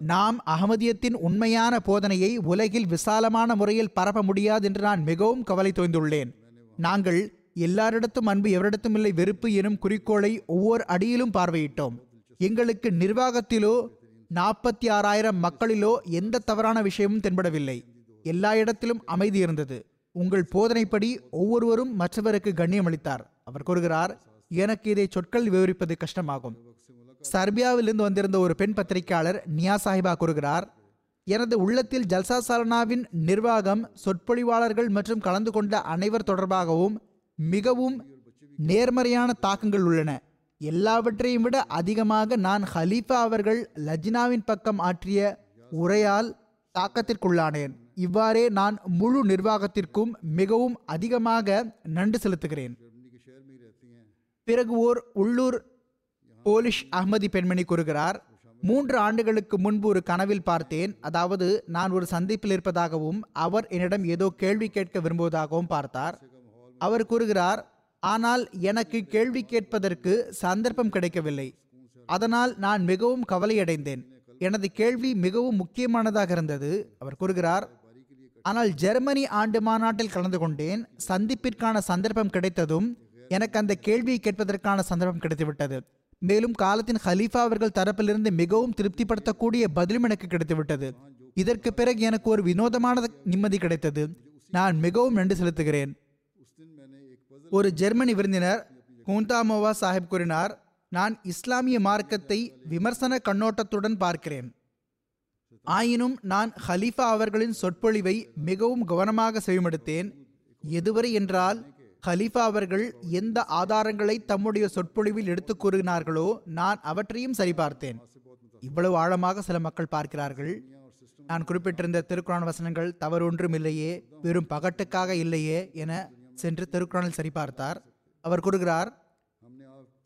நாம் அகமதியத்தின் உண்மையான போதனையை உலகில் விசாலமான முறையில் பரப்ப முடியாது என்று நான் மிகவும் கவலை தோய்ந்துள்ளேன். நாங்கள் எல்லாரிடத்தும் அன்பு எவரிடத்தும் இல்லை வெறுப்பு எனும் குறிக்கோளை ஒவ்வொரு அடியிலும் பார்வையிட்டோம். எங்களுக்கு நிர்வாகத்திலோ நாற்பத்தி ஆறாயிரம் மக்களிலோ எந்த தவறான விஷயமும் தென்படவில்லை. எல்லா இடத்திலும் அமைதி இருந்தது. உங்கள் போதனைப்படி ஒவ்வொருவரும் மற்றவருக்கு கண்ணியம் அளித்தார். அவர் கூறுகிறார் எனக்கு இதை சொற்கள் விவரிப்பது கஷ்டமாகும். சர்பியாவிலிருந்து வந்திருந்த ஒரு பெண் பத்திரிகையாளர் நியா சாஹிபா கூறுகிறார் எனது உள்ளத்தில் ஜல்சா சாலனாவின் நிர்வாகம் சொற்பொழிவாளர்கள் மற்றும் கலந்து கொண்ட அனைவர் தொடர்பாகவும் மிகவும் நேர்மறையான தாக்கங்கள் உள்ளன. எல்லாவற்றையும் விட அதிகமாக நான் ஹலீஃபா அவர்கள் லஜினாவின் பக்கம் ஆற்றிய உரையால் தாக்கத்திற்குள்ளானேன். இவ்வாறே நான் முழு நிர்வாகத்திற்கும் மிகவும் அதிகமாக நன்றி செலுத்துகிறேன். பிறகு ஓர் உள்ளூர் போலிஷ் அஹ்மதி பெண்மணி கூறுகிறார் மூன்று ஆண்டுகளுக்கு முன்பு ஒரு கனவில் பார்த்தேன். அதாவது நான் ஒரு சந்திப்பில் இருப்பதாகவும் அவர் என்னிடம் ஏதோ கேள்வி கேட்க விரும்புவதாகவும் பார்த்தார். அவர் கூறுகிறார் ஆனால் எனக்கு கேள்வி கேட்பதற்கு சந்தர்ப்பம் கிடைக்கவில்லை. அதனால் நான் மிகவும் கவலையடைந்தேன். எனது கேள்வி மிகவும் முக்கியமானதாக இருந்தது. அவர் கூறுகிறார் ஆனால் ஜெர்மனி ஆண்டு மாநாட்டில் கலந்து கொண்டேன். சந்திப்பிற்கான சந்தர்ப்பம் கிடைத்ததும் எனக்கு அந்த கேள்வியை கேட்பதற்கான சந்தர்ப்பம் கிடைத்துவிட்டது. மேலும் காலத்தின் ஹலீஃபா அவர்கள் தரப்பிலிருந்து மிகவும் திருப்திப்படுத்தக்கூடிய பதிலும் எனக்கு கிடைத்துவிட்டது. இதற்கு பிறகு எனக்கு ஒரு வினோதமான நிம்மதி கிடைத்தது. நான் மிகவும் நன்றி செலுத்துகிறேன். ஒரு ஜெர்மனி விருந்தினர் கூந்தாமோவா சாஹிப் கூறினார் நான் இஸ்லாமிய மார்க்கத்தை விமர்சன கண்ணோட்டத்துடன் பார்க்கிறேன். ஆயினும் நான் ஹலீஃபா அவர்களின் சொற்பொழிவை மிகவும் கவனமாக செவிமடுத்தேன். எதுவரை என்றால் ஹலீஃபா அவர்கள் எந்த ஆதாரங்களை தம்முடைய சொற்பொழிவில் எடுத்துக் கூறினார்களோ நான் அவற்றையும் சரிபார்த்தேன். இவ்வளவு ஆழமாக சில மக்கள் பார்க்கிறார்கள். நான் குறிப்பிட்டிருந்த திருக்குறான் வசனங்கள் தவறு ஒன்றும் இல்லையே வெறும் பகட்டுக்காக இல்லையே என சென்று திருக்குறானில் சரிபார்த்தார். அவர் கூறுகிறார்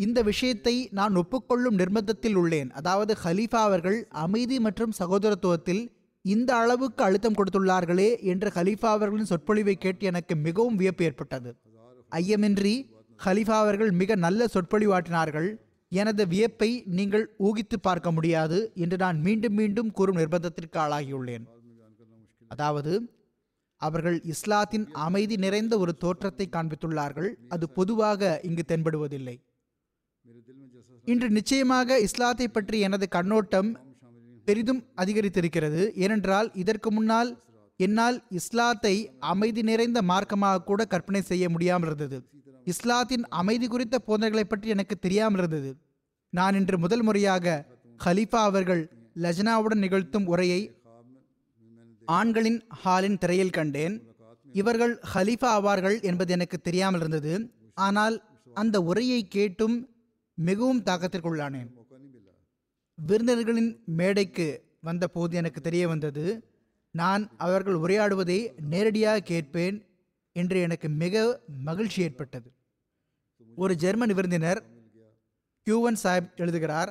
இந்த விஷயத்தை நான் ஒப்புக்கொள்ளும் நிர்பந்தத்தில் உள்ளேன். அதாவது ஹலீஃபா அவர்கள் அமைதி மற்றும் சகோதரத்துவத்தில் இந்த அளவுக்கு அழுத்தம் கொடுத்துள்ளார்களே என்று ஹலீஃபா அவர்களின் சொற்பொழிவை கேட்டு எனக்கு மிகவும் வியப்பு ஏற்பட்டது. ஐயமின்றி ஹலீஃபா அவர்கள் மிக நல்ல சொற்பொழிவாட்டினார்கள் எனது வியப்பை நீங்கள் ஊகித்து பார்க்க முடியாது என்று நான் மீண்டும் மீண்டும் கூறும் நிர்பந்தத்திற்கு ஆளாகியுள்ளேன். அதாவது அவர்கள் இஸ்லாத்தின் அமைதி நிறைந்த ஒரு தோற்றத்தை காண்பித்துள்ளார்கள். அது பொதுவாக இங்கு தென்படுவதில்லை. இன்று நிச்சயமாக இஸ்லாத்தை பற்றி எனது கண்ணோட்டம் பெரிதும் அதிகரித்திருக்கிறது. ஏனென்றால் இதற்கு முன்னால் என்னால் இஸ்லாத்தை அமைதி நிறைந்த மார்க்கமாக கூட கற்பனை செய்ய முடியாமல் இருந்தது. இஸ்லாத்தின் அமைதி குறித்த போதனைகளை பற்றி எனக்கு தெரியாமல் இருந்தது. நான் இன்று முதல் முறையாக ஹலீஃபா அவர்கள் லஜ்னாவுடன் நிகழ்த்தும் உரையை ஆண்களின் ஹாலின் திரையில் கண்டேன். இவர்கள் ஹலீஃபா ஆவார்கள் என்பது எனக்கு தெரியாமல் இருந்தது. ஆனால் அந்த உரையை கேட்டும் மிகவும் தாக்கத்திற்குள்ளானேன். விருந்தினர்களின் மேடைக்கு வந்தபோது எனக்கு தெரிய வந்தது நான் அவர்கள் உரையாடுவதை நேரடியாக கேட்பேன் என்று எனக்கு மிக மகிழ்ச்சி ஏற்பட்டது. ஒரு ஜெர்மன் விருந்தினர் கியூவன் சாஹிப் எழுதுகிறார்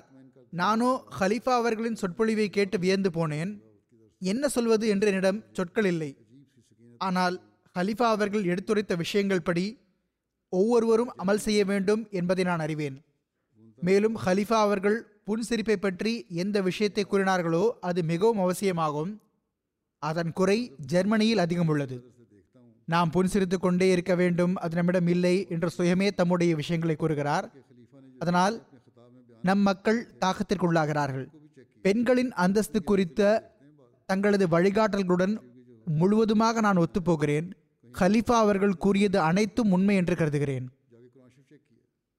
நானோ ஹலீஃபா அவர்களின் சொற்பொழிவை கேட்டு வியந்து போனேன். என்ன சொல்வது என்று என்னிடம் சொற்கள் இல்லை. ஆனால் ஹலீஃபா அவர்கள் எடுத்துரைத்த விஷயங்கள் படி ஒவ்வொருவரும் அமல் செய்ய வேண்டும் என்பதை நான் அறிவேன். மேலும் ஹலிஃபா அவர்கள் புன்சிரிப்பை பற்றி எந்த விஷயத்தை கூறினார்களோ அது மிகவும் அவசியமாகும். அதன் குறை ஜெர்மனியில் அதிகம் உள்ளது. நாம் புன்சிரித்து கொண்டே இருக்க வேண்டும் அது நம்மிடம் இல்லை என்ற சுயமே தம்முடைய விஷயங்களை கூறுகிறார். அதனால் நம் மக்கள் தாக்கத்திற்குள்ளாகிறார்கள். பெண்களின் அந்தஸ்து குறித்த தங்களது வழிகாட்டல்களுடன் முழுவதுமாக நான் ஒத்துப்போகிறேன். ஹலீஃபா அவர்கள் கூறியது அனைத்தும் உண்மை என்று கருதுகிறேன்.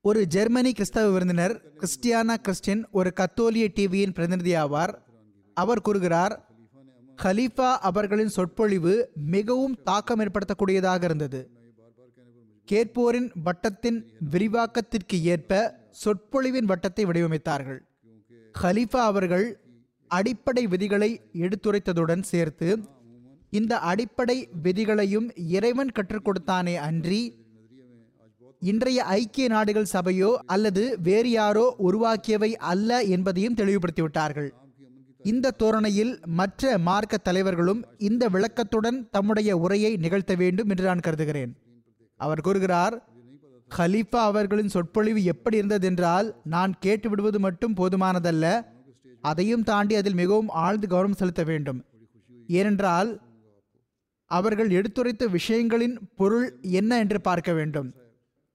ஒரு ஜெர்மனி கிறிஸ்தவ விருந்தினர் கிறிஸ்டியானா கிறிஸ்டின் ஒரு கத்தோலிய டிவியின் பிரதிநிதி ஆவார் அவர் கூறுகிறார் ஹலீஃபா அவர்களின் சொற்பொழிவு மிகவும் தாக்கம் ஏற்படுத்தக்கூடியதாக இருந்தது. கேட்போரின் வட்டத்தின் விரிவாக்கத்திற்கு ஏற்ப சொற்பொழிவின் வட்டத்தை வடிவமைத்தார்கள். ஹலீஃபா அவர்கள் அடிப்படை விதிகளை எடுத்துரைத்ததுடன் சேர்த்து இந்த அடிப்படை விதிகளையும் இறைவன் கற்றுக் கொடுத்தானே அன்றி இன்றைய ஐக்கிய நாடுகள் சபையோ அல்லது வேறு யாரோ உருவாக்கியவை அல்ல என்பதையும் தெளிவுபடுத்திவிட்டார்கள். இந்த தோரணையில் மற்ற மார்க்க தலைவர்களும் இந்த விளக்கத்துடன் தம்முடைய உரையை நிகழ்த்த வேண்டும் என்று நான் கருதுகிறேன். அவர் கூறுகிறார் ஹலீஃபா அவர்களின் சொற்பொழிவு எப்படி இருந்ததென்றால் நான் கேட்டு விடுவது மட்டும் போதுமானதல்ல. அதையும் தாண்டி அதில் மிகவும் ஆழ்ந்து கவனம் செலுத்த வேண்டும். ஏனென்றால் அவர்கள் எடுத்துரைத்த விஷயங்களின் பொருள் என்ன என்று பார்க்க வேண்டும்.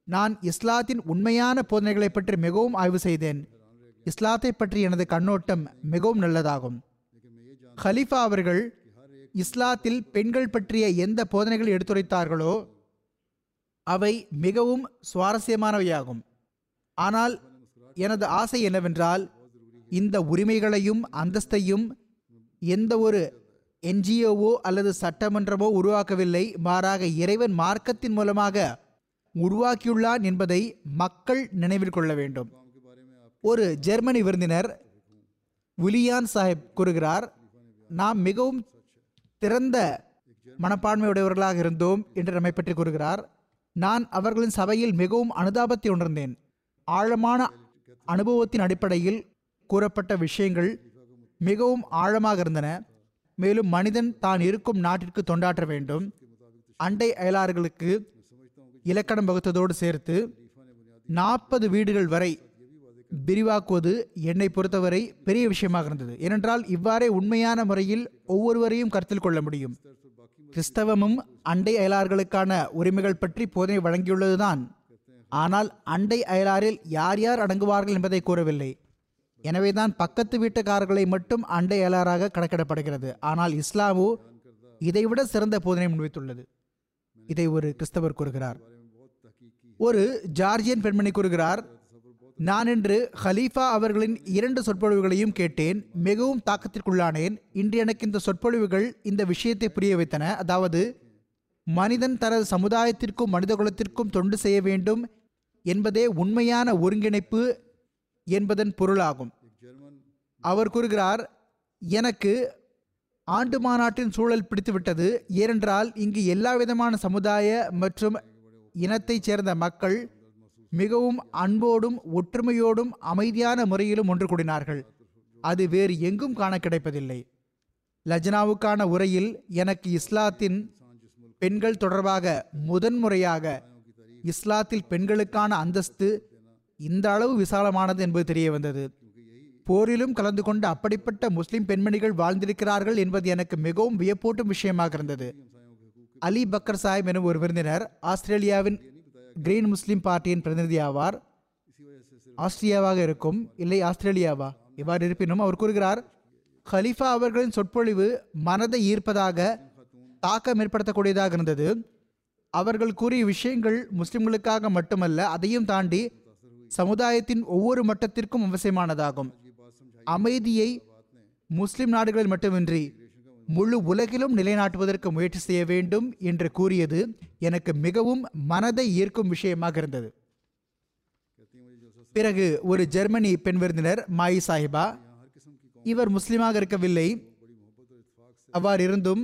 நான் இஸ்லாத்தின் உண்மையான போதனைகளை பற்றி மிகவும் ஆய்வு செய்தேன். இஸ்லாத்தை பற்றி எனது கண்ணோட்டம் மிகவும் நல்லதாகும். ஹலீஃபா அவர்கள் இஸ்லாத்தில் பெண்கள் பற்றிய எந்த போதனைகள் எடுத்துரைத்தார்களோ அவை மிகவும் சுவாரஸ்யமானவையாகும். ஆனால் எனது ஆசை என்னவென்றால் இந்த உரிமைகளையும் அந்தஸ்தையும் எந்த ஒரு என்ஜிஓவோ அல்லது சட்டமன்றமோ உருவாக்கவில்லை. மாறாக இறைவன் மார்க்கத்தின் மூலமாக உருவாக்கியுள்ளான் என்பதை மக்கள் நினைவில் கொள்ள வேண்டும். ஒரு ஜெர்மனி விருந்தினர் விலியான் சாஹிப் கூறுகிறார் நாம் மிகவும் திறந்த மனப்பான்மையுடையவர்களாக இருந்தோம் என்று நம்மை பற்றி கூறுகிறார். நான் அவர்களின் சபையில் மிகவும் அனுதாபத்தை உணர்ந்தேன். ஆழமான அனுபவத்தின் அடிப்படையில் கூறப்பட்ட விஷயங்கள் மிகவும் ஆழமாக இருந்தன. மேலும் மனிதன் தான் இருக்கும் நாட்டிற்கு தொண்டாற்ற வேண்டும். அண்டை அயலார்களுக்கு இலக்கணம் வகுத்ததோடு சேர்த்து நாற்பது வீடுகள் வரை விரிவாக்குவது என்னை பொறுத்தவரை பெரிய விஷயமாக இருந்தது. ஏனென்றால் இவ்வாறே உண்மையான முறையில் ஒவ்வொருவரையும் கருத்தில் கொள்ள முடியும். கிறிஸ்தவமும் அண்டை அயலார்களுக்கான உரிமைகள் பற்றி போதனை வழங்கியுள்ளதுதான். ஆனால் அண்டை அயலாரில் யார் யார் அடங்குவார்கள் என்பதை கூறவில்லை. எனவேதான் பக்கத்து வீட்டுக்காரர்களை மட்டும் அண்டை அயலாராக கணக்கிடப்படுகிறது. ஆனால் இஸ்லாமோ இதைவிட சிறந்த போதனை முன்வைத்துள்ளது. இதை ஒரு கிறிஸ்தவர் கூறுகிறார். ஒரு ஜார்ஜியன் பெண்மணி கூறுகிறார் நான் இன்று ஹலீஃபா அவர்களின் இரண்டு சொற்பொழிவுகளையும் கேட்டேன் மிகவும் தாக்கத்திற்குள்ளானேன். இன்று எனக்கு இந்த சொற்பொழிவுகள் இந்த விஷயத்தை புரிய வைத்தன. அதாவது மனிதன் தனது சமுதாயத்திற்கும் மனிதகுலத்திற்கும் தொண்டு செய்ய வேண்டும் என்பதே உண்மையான ஒருங்கிணைப்பு என்பதன் பொருளாகும். அவர் கூறுகிறார் எனக்கு ஆண்டு மாநாட்டின் சூழல் பிடித்துவிட்டது. ஏனென்றால் இங்கு எல்லா விதமான சமுதாய மற்றும் இனத்தைச் சேர்ந்த மக்கள் மிகவும் அன்போடும் ஒற்றுமையோடும் அமைதியான முறையிலும் ஒன்று கூடினார்கள். அது வேறு எங்கும் காண கிடைப்பதில்லை. லஜ்னாவுக்கான உரையில் எனக்கு இஸ்லாத்தின் பெண்கள் தொடர்பாக முதன்முறையாக இஸ்லாத்தில் பெண்களுக்கான அந்தஸ்து இந்த அளவு விசாலமானது என்பது தெரிய வந்தது. போரிலும் கலந்து கொண்டு அப்படிப்பட்ட முஸ்லிம் பெண்மணிகள் வாழ்ந்திருக்கிறார்கள் என்பது எனக்கு மிகவும் வியப்பூட்டும் விஷயமாக இருந்தது. அலி பக்கர் சாஹிப் எனும் ஒரு விருந்தினர் ஆஸ்திரேலியாவின் கிரீன் முஸ்லிம் பார்ட்டியின் பிரதிநிதி ஆவார். ஆஸ்திரியாவாக இருக்கும். இல்லை ஆஸ்திரேலியாவா? இவ்வாறு இருப்பினும் அவர் கூறுகிறார் ஹலீஃபா அவர்களின் சொற்பொழிவு மனதை ஈர்ப்பதாக தாக்கம் ஏற்படுத்தக்கூடியதாக இருந்தது. அவர்கள் கூறிய விஷயங்கள் முஸ்லிம்களுக்காக மட்டுமல்ல அதையும் தாண்டி சமுதாயத்தின் ஒவ்வொரு மட்டத்திற்கும் அவசியமானதாகும். அமைதியை முஸ்லிம் நாடுகளில் மட்டுமின்றி முழு உலகிலும் நிலைநாட்டுவதற்கு முயற்சி செய்ய வேண்டும் என்று கூறியது எனக்கு மிகவும் மனதை ஈர்க்கும் விஷயமாக இருந்தது. பிறகு ஒரு ஜெர்மனி பெண் விருந்தினர் மாயி சாஹிபா இவர் முஸ்லிமாக இருக்கவில்லை. அவ்வாறு இருந்தும்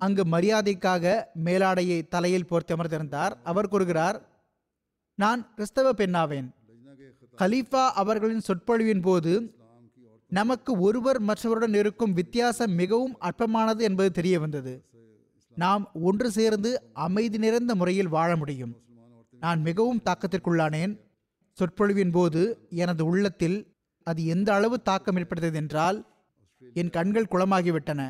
அங்கு மரியாதைக்காக மேலாடையை தலையில் போர்த்து அமர்ந்திருந்தார். அவர் கூறுகிறார் நான் கிறிஸ்தவ பெண்ணாவேன். கலீஃபா அவர்களின் சொற்பொழிவின் போது நமக்கு ஒருவர் மற்றவருடன் இருக்கும் வித்தியாசம் மிகவும் அற்பமானது என்பது தெரிய வந்தது. நாம் ஒன்று சேர்ந்து அமைதி நிறைந்த முறையில் வாழ முடியும். நான் மிகவும் தாக்கத்திற்குள்ளானேன். சொற்பொழிவின் போது எனது உள்ளத்தில் அது எந்த அளவு தாக்கம் ஏற்படுத்தது என்றால் என் கண்கள் குளமாகிவிட்டன.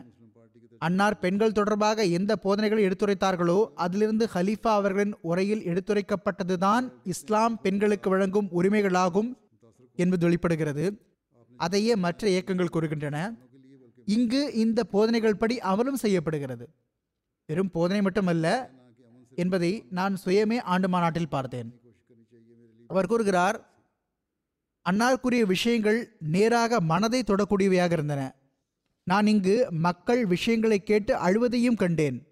அன்னார் பெண்கள் தொடர்பாக எந்த போதனைகளை எடுத்துரைத்தார்களோ அதிலிருந்து ஹலீஃபா அவர்களின் உரையில் எடுத்துரைக்கப்பட்டதுதான் இஸ்லாம் பெண்களுக்கு வழங்கும் உரிமைகளாகும் என்பது வெளிப்படுகிறது. அதையே மற்ற இயக்கங்கள் கூறுகின்றன. இங்கு இந்த போதனைகள் படி அமலும் செய்யப்படுகிறது. வெறும் போதனை மட்டுமல்ல என்பதை நான் சுயமே ஆண்டு மாநாட்டில் பார்த்தேன். அவர் கூறுகிறார் அன்னார் கூறிய விஷயங்கள் நேராக மனதை தொடக்கூடியவையாக இருந்தன. நான் இங்கு மக்கள் விஷயங்களை கேட்டு அழுவதையும் கண்டேன்.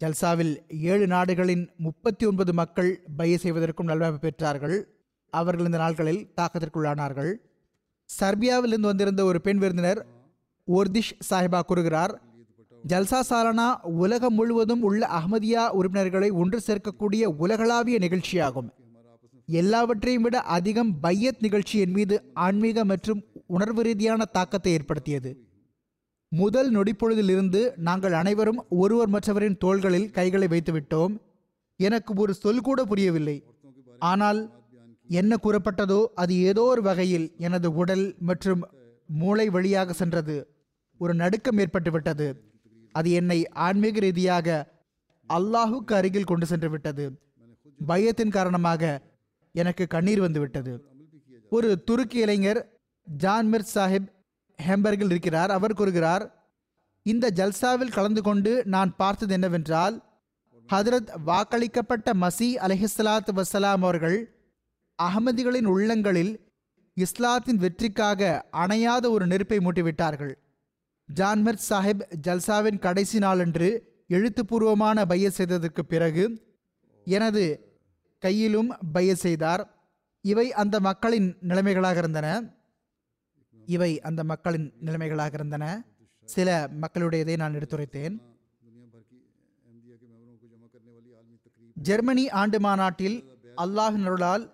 ஜல்சாவில் ஏழு நாடுகளின் முப்பத்தி ஒன்பது மக்கள் பய செய்வதற்கும் நல்வாய்ப்பு பெற்றார்கள். அவர்கள் இந்த நாட்களில் தாக்கத்திற்குள்ளானார்கள். சர்பியாவிலிருந்து வந்திருந்த ஒரு பெண் விருந்தினர் ஒர்திஷ் சாஹிபா கூறுகிறார் ஜல்சா சாலனா உலகம் முழுவதும் உள்ள அகமதியா உறுப்பினர்களை ஒன்று சேர்க்கக்கூடிய உலகளாவிய நிகழ்ச்சியாகும். எல்லாவற்றையும் விட அதிகம் பையத் நிகழ்ச்சி என் மீது ஆன்மீக மற்றும் உணர்வு ரீதியான தாக்கத்தை ஏற்படுத்தியது. முதல் நொடிப்பொழுதிலிருந்து நாங்கள் அனைவரும் ஒருவர் மற்றவரின் தோள்களில் கைகளை வைத்துவிட்டோம். எனக்கு ஒரு சொல் கூட புரியவில்லை. ஆனால் என்ன கூறப்பட்டதோ அது ஏதோ ஒரு வகையில் எனது உடல் மற்றும் மூளை வழியாக சென்றது. ஒரு நடுக்கம் ஏற்பட்டு விட்டது. அது என்னை ஆன்மீக ரீதியாக அல்லாஹுக்கு அருகில் கொண்டு சென்று விட்டது. பயத்தின் காரணமாக எனக்கு கண்ணீர் வந்து விட்டது. ஒரு துருக்கி இளைஞர் ஜான் மிர் சாஹிப் ஹேம்பர்கில் இருக்கிறார். அவர் கூறுகிறார் இந்த ஜல்சாவில் கலந்து கொண்டு நான் பார்த்தது என்னவென்றால் ஹதரத் வாக்களிக்கப்பட்ட மசி அலஹிஸ்லாத் வசலாம் அவர்கள் அகமதிகளின் உள்ளங்களில் இஸ்லாத்தின் வெற்றிக்காக அணையாத ஒரு நெருப்பை மூட்டிவிட்டார்கள். ஜான்மர் சாஹிப் ஜல்சாவின் கடைசி நாளன்று எழுத்துப்பூர்வமான பைய செய்ததற்கு பிறகு எனது கையிலும் பைய செய்தார். இவை அந்த மக்களின் நிலைமைகளாக இருந்தன. இவை அந்த மக்களின் நிலைமைகளாக இருந்தன. சில மக்களுடையதை நான் எடுத்துரைத்தேன். ஜெர்மனி ஆண்டு மாநாட்டில் அல்லாஹ் நருளால்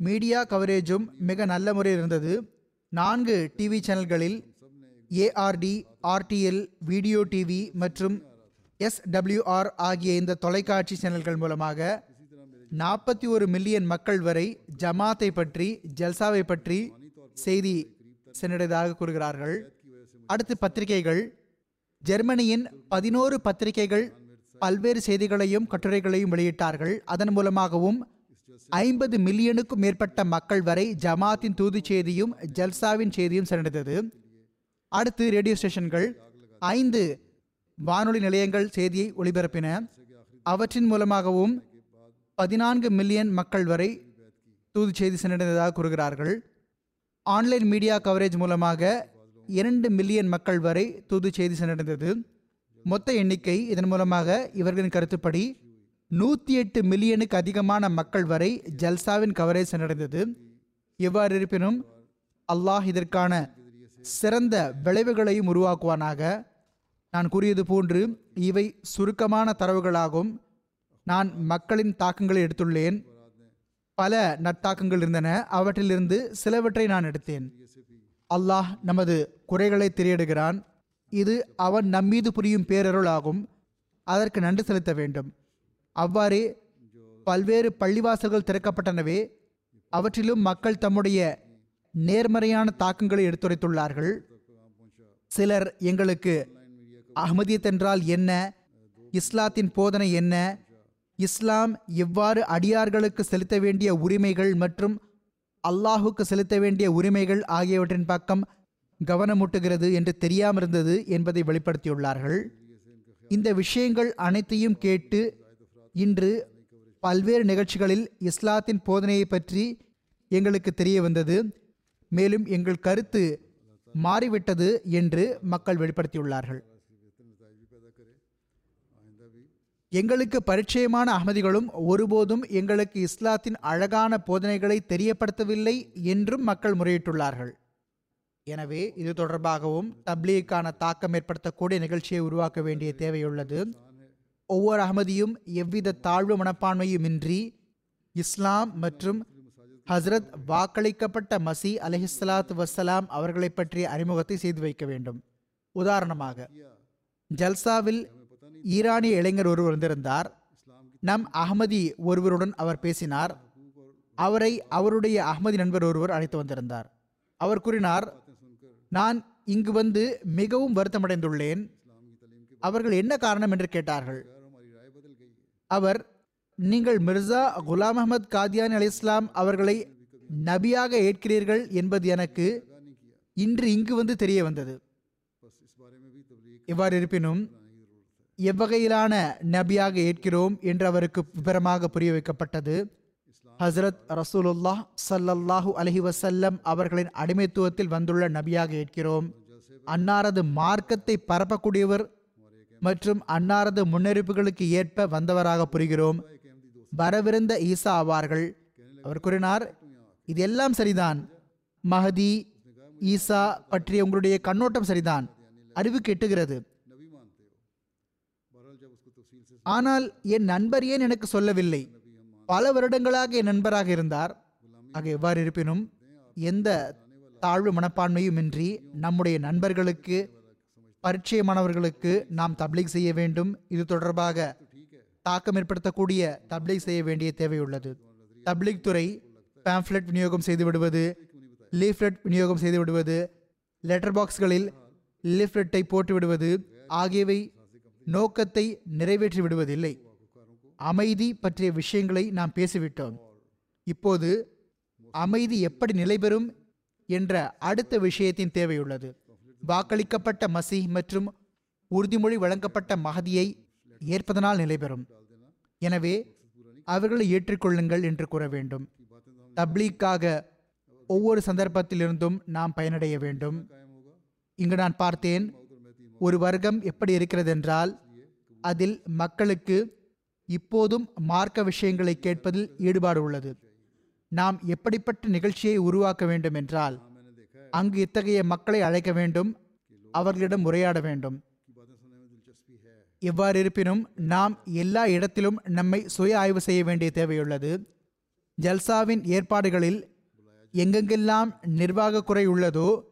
மீடியா கவரேஜும் மிக நல்ல முறையில் இருந்தது. நான்கு டிவி சேனல்களில் ஏஆர்டி ஆர்டிஎல் வீடியோ டிவி மற்றும் எஸ்டபிள்யூஆர் ஆகிய இந்த தொலைக்காட்சி சேனல்கள் மூலமாக நாற்பத்தி ஒரு மில்லியன் மக்கள் வரை ஜமாத்தை பற்றி ஜல்சாவை பற்றி செய்தி சென்றடைவதாக கூறுகிறார்கள். அடுத்து பத்திரிகைகள். ஜெர்மனியின் பதினோரு பத்திரிகைகள் பல்வேறு செய்திகளையும் கட்டுரைகளையும் வெளியிட்டார்கள். அதன் மூலமாகவும் ஐம்பது மில்லியனுக்கும் மேற்பட்ட மக்கள் வரை ஜமாத்தின் தூது செய்தியும் ஜல்சாவின் செய்தியும் சென்றடைந்தது. அடுத்து ரேடியோ ஸ்டேஷன்கள். ஐந்து வானொலி நிலையங்கள் செய்தியை ஒளிபரப்பின. அவற்றின் மூலமாகவும் பதினான்கு மில்லியன் மக்கள் வரை தூது செய்தி சென்றடைந்ததாக கூறுகிறார்கள். ஆன்லைன் மீடியா கவரேஜ் மூலமாக இரண்டு மில்லியன் மக்கள் வரை தூது செய்தி சென்றடைந்தது. மொத்த எண்ணிக்கை இதன் மூலமாக இவர்களின் கருத்துப்படி நூற்றி எட்டு மில்லியனுக்கு அதிகமான மக்கள் வரை ஜல்சாவின் கவரேஜ் சென்றடைந்தது. எவ்வாறு இருப்பினும் அல்லாஹ் இதற்கான சிறந்த விளைவுகளையும் உருவாக்குவானாக. நான் கூறியது போன்று இவை சுருக்கமான தரவுகளாகும். நான் மக்களின் தாக்கங்களை எடுத்துள்ளேன். பல நட்டாக்கங்கள் இருந்தன. அவற்றிலிருந்து சிலவற்றை நான் எடுத்தேன். அல்லாஹ் நமது குறைகளை திரையிடுகிறான். இது அவன் நம்மீது புரியும் பேரருள் ஆகும் அதற்கு நன்றி செலுத்த வேண்டும். அவ்வாறே பல்வேறு பள்ளிவாசல்கள் திறக்கப்பட்டனவே அவற்றிலும் மக்கள் தம்முடைய நேர்மறையான தாக்கங்களை எடுத்துரைத்துள்ளார்கள். சிலர் எங்களுக்கு அகமதியத் என்றால் என்ன? இஸ்லாத்தின் போதனை என்ன? இஸ்லாம் எவ்வாறு அடியார்களுக்கு செலுத்த வேண்டிய உரிமைகள் மற்றும் அல்லாஹுக்கு செலுத்த வேண்டிய உரிமைகள் ஆகியவற்றின் பக்கம் கவனமூட்டுகிறது என்று தெரியாமிருந்தது என்பதை வெளிப்படுத்தியுள்ளார்கள். இந்த விஷயங்கள் அனைத்தையும் கேட்டு இன்று பல்வேறு நிகழ்ச்சிகளில் இஸ்லாத்தின் போதனையை பற்றி எங்களுக்கு தெரிய வந்தது. மேலும் எங்கள் கருத்து மாறிவிட்டது என்று மக்கள் வெளிப்படுத்தியுள்ளார்கள். எங்களுக்கு பரிச்சயமான அகமதிகளும் ஒருபோதும் எங்களுக்கு இஸ்லாத்தின் அழகான போதனைகளை தெரியப்படுத்தவில்லை என்றும் மக்கள் முறையிட்டுள்ளார்கள். எனவே இது தொடர்பாகவும் தப்லீக்கான தாக்கம் ஏற்படுத்தக்கூடிய நிகழ்ச்சியை உருவாக்க வேண்டிய தேவையுள்ளது. ஒவ்வொரு அகமதியும் எவ்வித தாழ்வு மனப்பான்மையுமின்றி இஸ்லாம் மற்றும் ஹஸ்ரத் வாக்களிக்கப்பட்ட மசி அலஹிஸ்லாத் வசலாம் அவர்களை பற்றிய அறிமுகத்தை செய்து வைக்க வேண்டும். உதாரணமாக ஜல்சாவில் ஈரானிய இளைஞர் ஒருவர் வந்திருந்தார். நம் அகமதி ஒருவருடன் அவர் பேசினார். அவரை அவருடைய அகமதி நண்பர் ஒருவர் அழைத்து வந்திருந்தார். அவர் கூறினார் நான் இங்கு வந்து மிகவும் வருத்தமடைந்துள்ளேன். அவர்கள் என்ன காரணம்? என்று கேட்டார்கள். அவர் நீங்கள் மிர்சா குலாம் அஹமத் காதியான் அலி இஸ்லாம் அவர்களை நபியாக ஏற்கிறீர்கள் என்பது எனக்கு இன்று இங்கு வந்து தெரிய வந்தது. இவ்வாறு இருப்பினும் எவ்வகையிலான நபியாக ஏற்கிறோம் என்று அவருக்கு விவரமாக புரிய வைக்கப்பட்டது. ஹசரத் ரசூலுல்லாஹ் சல்லல்லாஹு அலஹி வசல்லம் அவர்களின் அடிமைத்துவத்தில் வந்துள்ள நபியாக ஏற்கிறோம். அன்னாரது மார்க்கத்தை பரப்பக்கூடியவர் மற்றும் அன்னாரது முன்னெடுப்புகளுக்கு ஏற்ப வந்தவராக புரிகிறோம். வரவிருந்த ஈசா ஆவார்கள். அவர் கூறினார் இது எல்லாம் சரிதான். மஹதி ஈசா பற்றிய உங்களுடைய கண்ணோட்டம் சரிதான். அறிவு கெட்டுகிறது. ஆனால் என் நண்பர் ஏன் எனக்கு சொல்லவில்லை? பல வருடங்களாக என் நண்பராக இருந்தார். ஆக எவ்வாறு இருப்பினும் எந்த தாழ்வு மனப்பான்மையும் இன்றி நம்முடைய நண்பர்களுக்கு பரிச்சயமானவர்களுக்கு நாம் தப்லீக் செய்ய வேண்டும். இது தொடர்பாக தாக்கம் ஏற்படுத்தக்கூடிய தப்லீக் செய்ய வேண்டிய தேவையுள்ளது தப்லீக் துறை பேம்ஃப்லெட் விநியோகம் செய்து விடுவது லீஃப்லெட் விநியோகம் செய்து விடுவது லெட்டர் பாக்ஸ்களில் லீஃப்லெட்டை போட்டு விடுவது ஆகியவை நோக்கத்தை நிறைவேற்றி விடுவதில்லை. அமைதி பற்றிய விஷயங்களை நாம் பேசிவிட்டோம். இப்போது அமைதி எப்படி நிலைபெறும் என்ற அடுத்த விஷயத்தின் தேவையுள்ளது வாக்களிக்கப்பட்ட மசி மற்றும் உறுதிமொழி வழங்கப்பட்ட மகதியை ஏற்பதனால் நிலைபெறும் எனவே அவர்களை ஏற்றுக்கொள்ளுங்கள் என்று கூற வேண்டும். தப்லீக்காக ஒவ்வொரு சந்தர்ப்பத்திலிருந்தும் நாம் பயனடைய வேண்டும். இங்கு நான் பார்த்தேன் ஒரு வர்க்கம் எப்படி இருக்கிறது என்றால் அதில் மக்களுக்கு இப்போதும் மார்க்க விஷயங்களை கேட்பதில் ஈடுபாடு உள்ளது. நாம் எப்படிப்பட்ட நிகழ்ச்சியை உருவாக்க வேண்டும் என்றால் அங்கு இத்தகைய மக்களை அழைக்க வேண்டும். அவர்களிடம் உரையாட வேண்டும். எவ்வாறு இருப்பினும் நாம் எல்லா இடத்திலும் நம்மை சுய ஆய்வு செய்ய வேண்டிய தேவையுள்ளது. ஜல்சாவின் ஏற்பாடுகளில் எங்கெங்கெல்லாம் நிர்வாக குறை உள்ளதோ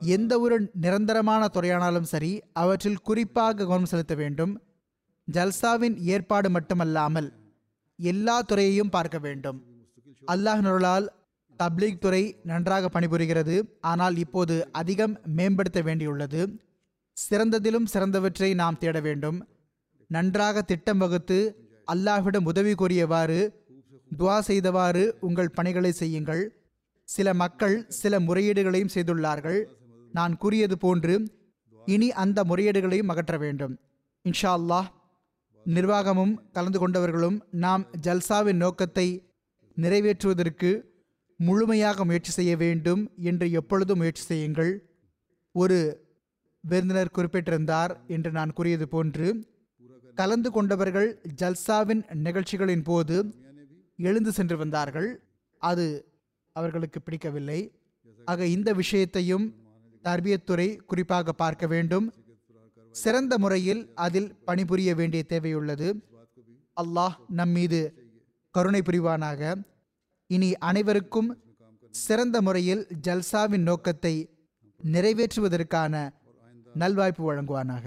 எந்த ஒரு நிரந்தரமான துறையானாலும் சரி அவற்றில் குறிப்பாக கவனம் செலுத்த வேண்டும். ஜல்சாவின் ஏற்பாடு மட்டுமல்லாமல் எல்லா துறையையும் பார்க்க வேண்டும். அல்லாஹ் நருளால் தப்லீக் துறை நன்றாக பணிபுரிகிறது. ஆனால் இப்போது அதிகம் மேம்படுத்த வேண்டியுள்ளது. சிறந்ததிலும் சிறந்தவற்றை நாம் தேட வேண்டும். நன்றாக திட்டம் வகுத்து அல்லாஹ்விடம் உதவி கோரியவாறு துவா செய்தவாறு உங்கள் பணிகளை செய்யுங்கள். சில மக்கள் சில முறையீடுகளையும் செய்துள்ளார்கள். நான் கூறியது போன்று இனி அந்த முறையீடுகளையும் அகற்ற வேண்டும். இன்ஷா அல்லாஹ் நிர்வாகமும் கலந்து கொண்டவர்களும் நாம் ஜல்சாவின் நோக்கத்தை நிறைவேற்றுவதற்கு முழுமையாக முயற்சி செய்ய வேண்டும் என்று எப்பொழுதும் முயற்சி செய்யுங்கள். ஒரு விருந்தினர் குறிப்பிட்டிருந்தார் என்று நான் கூறியது போன்று கலந்து கொண்டவர்கள் ஜல்சாவின் நிகழ்ச்சிகளின் போது எழுந்து சென்று வந்தார்கள். அது அவர்களுக்கு பிடிக்கவில்லை. ஆக இந்த விஷயத்தையும் தர்பியத்துறை குறிப்பாக பார்க்க வேண்டும். சிறந்த முறையில் அதில் பணிபுரிய வேண்டிய தேவையுள்ளது. அல்லாஹ் நம் மீது கருணை புரிவானாக. இனி அனைவருக்கும் சிறந்த முறையில் ஜல்சாவின் நோக்கத்தை நிறைவேற்றுவதற்கான நல்வாய்ப்பு வழங்குவானாக.